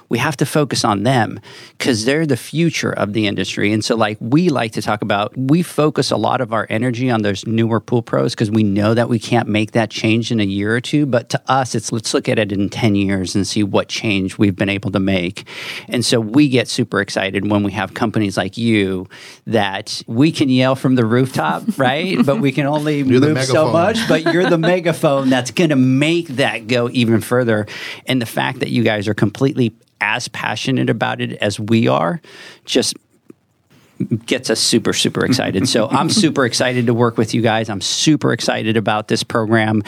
we have to focus on them because they're the future of the industry. And so like we like to talk about we focus a lot of our energy on those newer pool pros because we know that we can't make that change in a year or two. But to us it's let's look at it in 10 years and see what change we've been able to make. And so we get super excited when we have companies like you that we can yell from the rooftop right? But we can only You're move so much but you're the megaphone that's going to make that go even further. And the fact that you guys are completely as passionate about it as we are just gets us super super excited. So i'm super excited to work with you guys. I'm super excited about this program.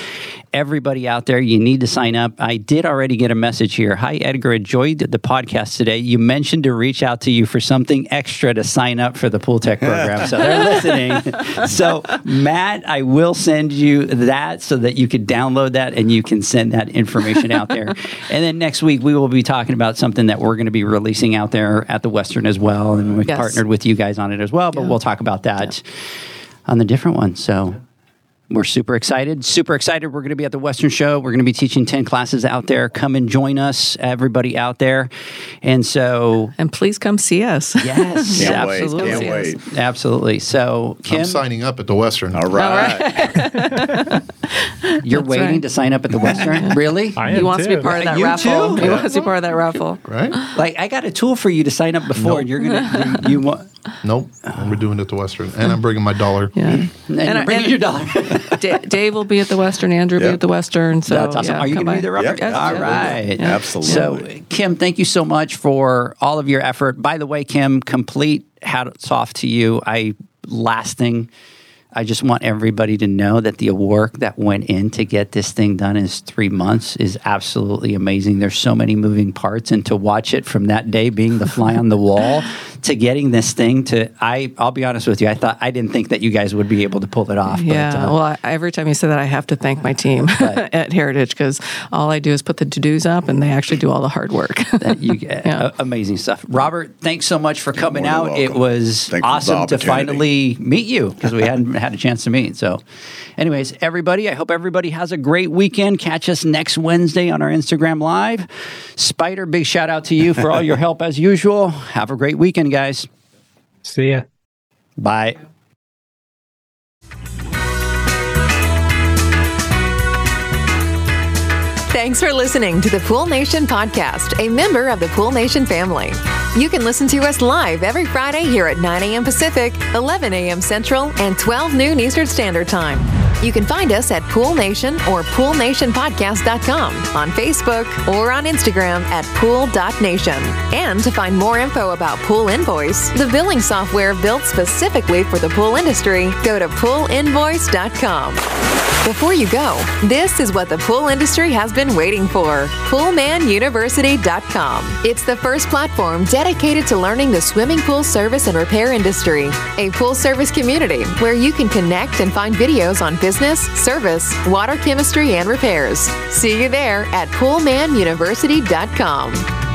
Everybody out there you need to sign up. I did already get a message here. Hi edgar. Enjoyed the podcast today. You mentioned to reach out to you for something extra to sign up for the pool tech program. So they're listening. So matt i will send you that so that you can download that and you can send that information out there. And then next week we will be talking about something that we're going to be releasing out there at the western as well. And we've Yes. partnered with you guys on it as well, but Yeah. we'll talk about that on the different one. So we're super excited. Super excited. We're going to be at the Western Show. We're going to be teaching 10 classes out there. Come and join us, everybody out there. And so, and please come see us. yes, Can't wait, absolutely. can't wait. Absolutely. So, Kim, I'm signing up at the Western. All right. you're That's waiting right. to sign up at the Western? really? I He am wants to be too. part of that You raffle. too? He wants to be part of that raffle. Right? Like, I got a tool for you to sign up before, and you're going to, you, you want, Nope. We're doing it at the Western. And I'm bringing my dollar. Yeah. and, And I- bring and- your dollar. Da- Dave will be at the Western. Andrew will be at the Western. So That's awesome. Are you going to be there, Robert? Yep. All. Yeah. Absolutely. So, Kim, thank you so much for all of your effort. By the way, Kim, complete hats off to you. I last thing. I just want everybody to know that the work that went in to get this thing done in three months is absolutely amazing. There's so many moving parts, and to watch it from that day being the fly on the wall to getting this thing to, I, I'll be honest with you, I thought I didn't think that you guys would be able to pull it off. Yeah. but, uh, well, I, every time you say that, I have to thank my team at Heritage because all I do is put the to dos up, and they actually do all the hard work. that you Yeah. a- amazing stuff. Robert, thanks so much for coming out. than It was Thank you for the awesome to finally meet you because we hadn't had a chance to meet. So, anyways, everybody, I hope everybody has a great weekend. Catch us next Wednesday on our Instagram Live. Spider, big shout out to you for all your help as usual. Have a great weekend, guys. See ya. Bye. Thanks for listening to the Pool Nation podcast, a member of the Pool Nation family. You can listen to us live every Friday here at 9 a.m. Pacific, 11 a.m. Central, and 12 noon Eastern Standard Time. You can find us at Pool Nation or PoolNationPodcast.com on Facebook or on Instagram at Pool.Nation. And to find more info about Pool Invoice, the billing software built specifically for the pool industry, go to PoolInvoice.com. Before you go, this is what the pool industry has been waiting for PoolmanUniversity.com. It's the first platform dedicated to learning the swimming pool service and repair industry, a pool service community where you can connect and find videos on business, service, water chemistry, and repairs. See you there at PoolmanUniversity.com.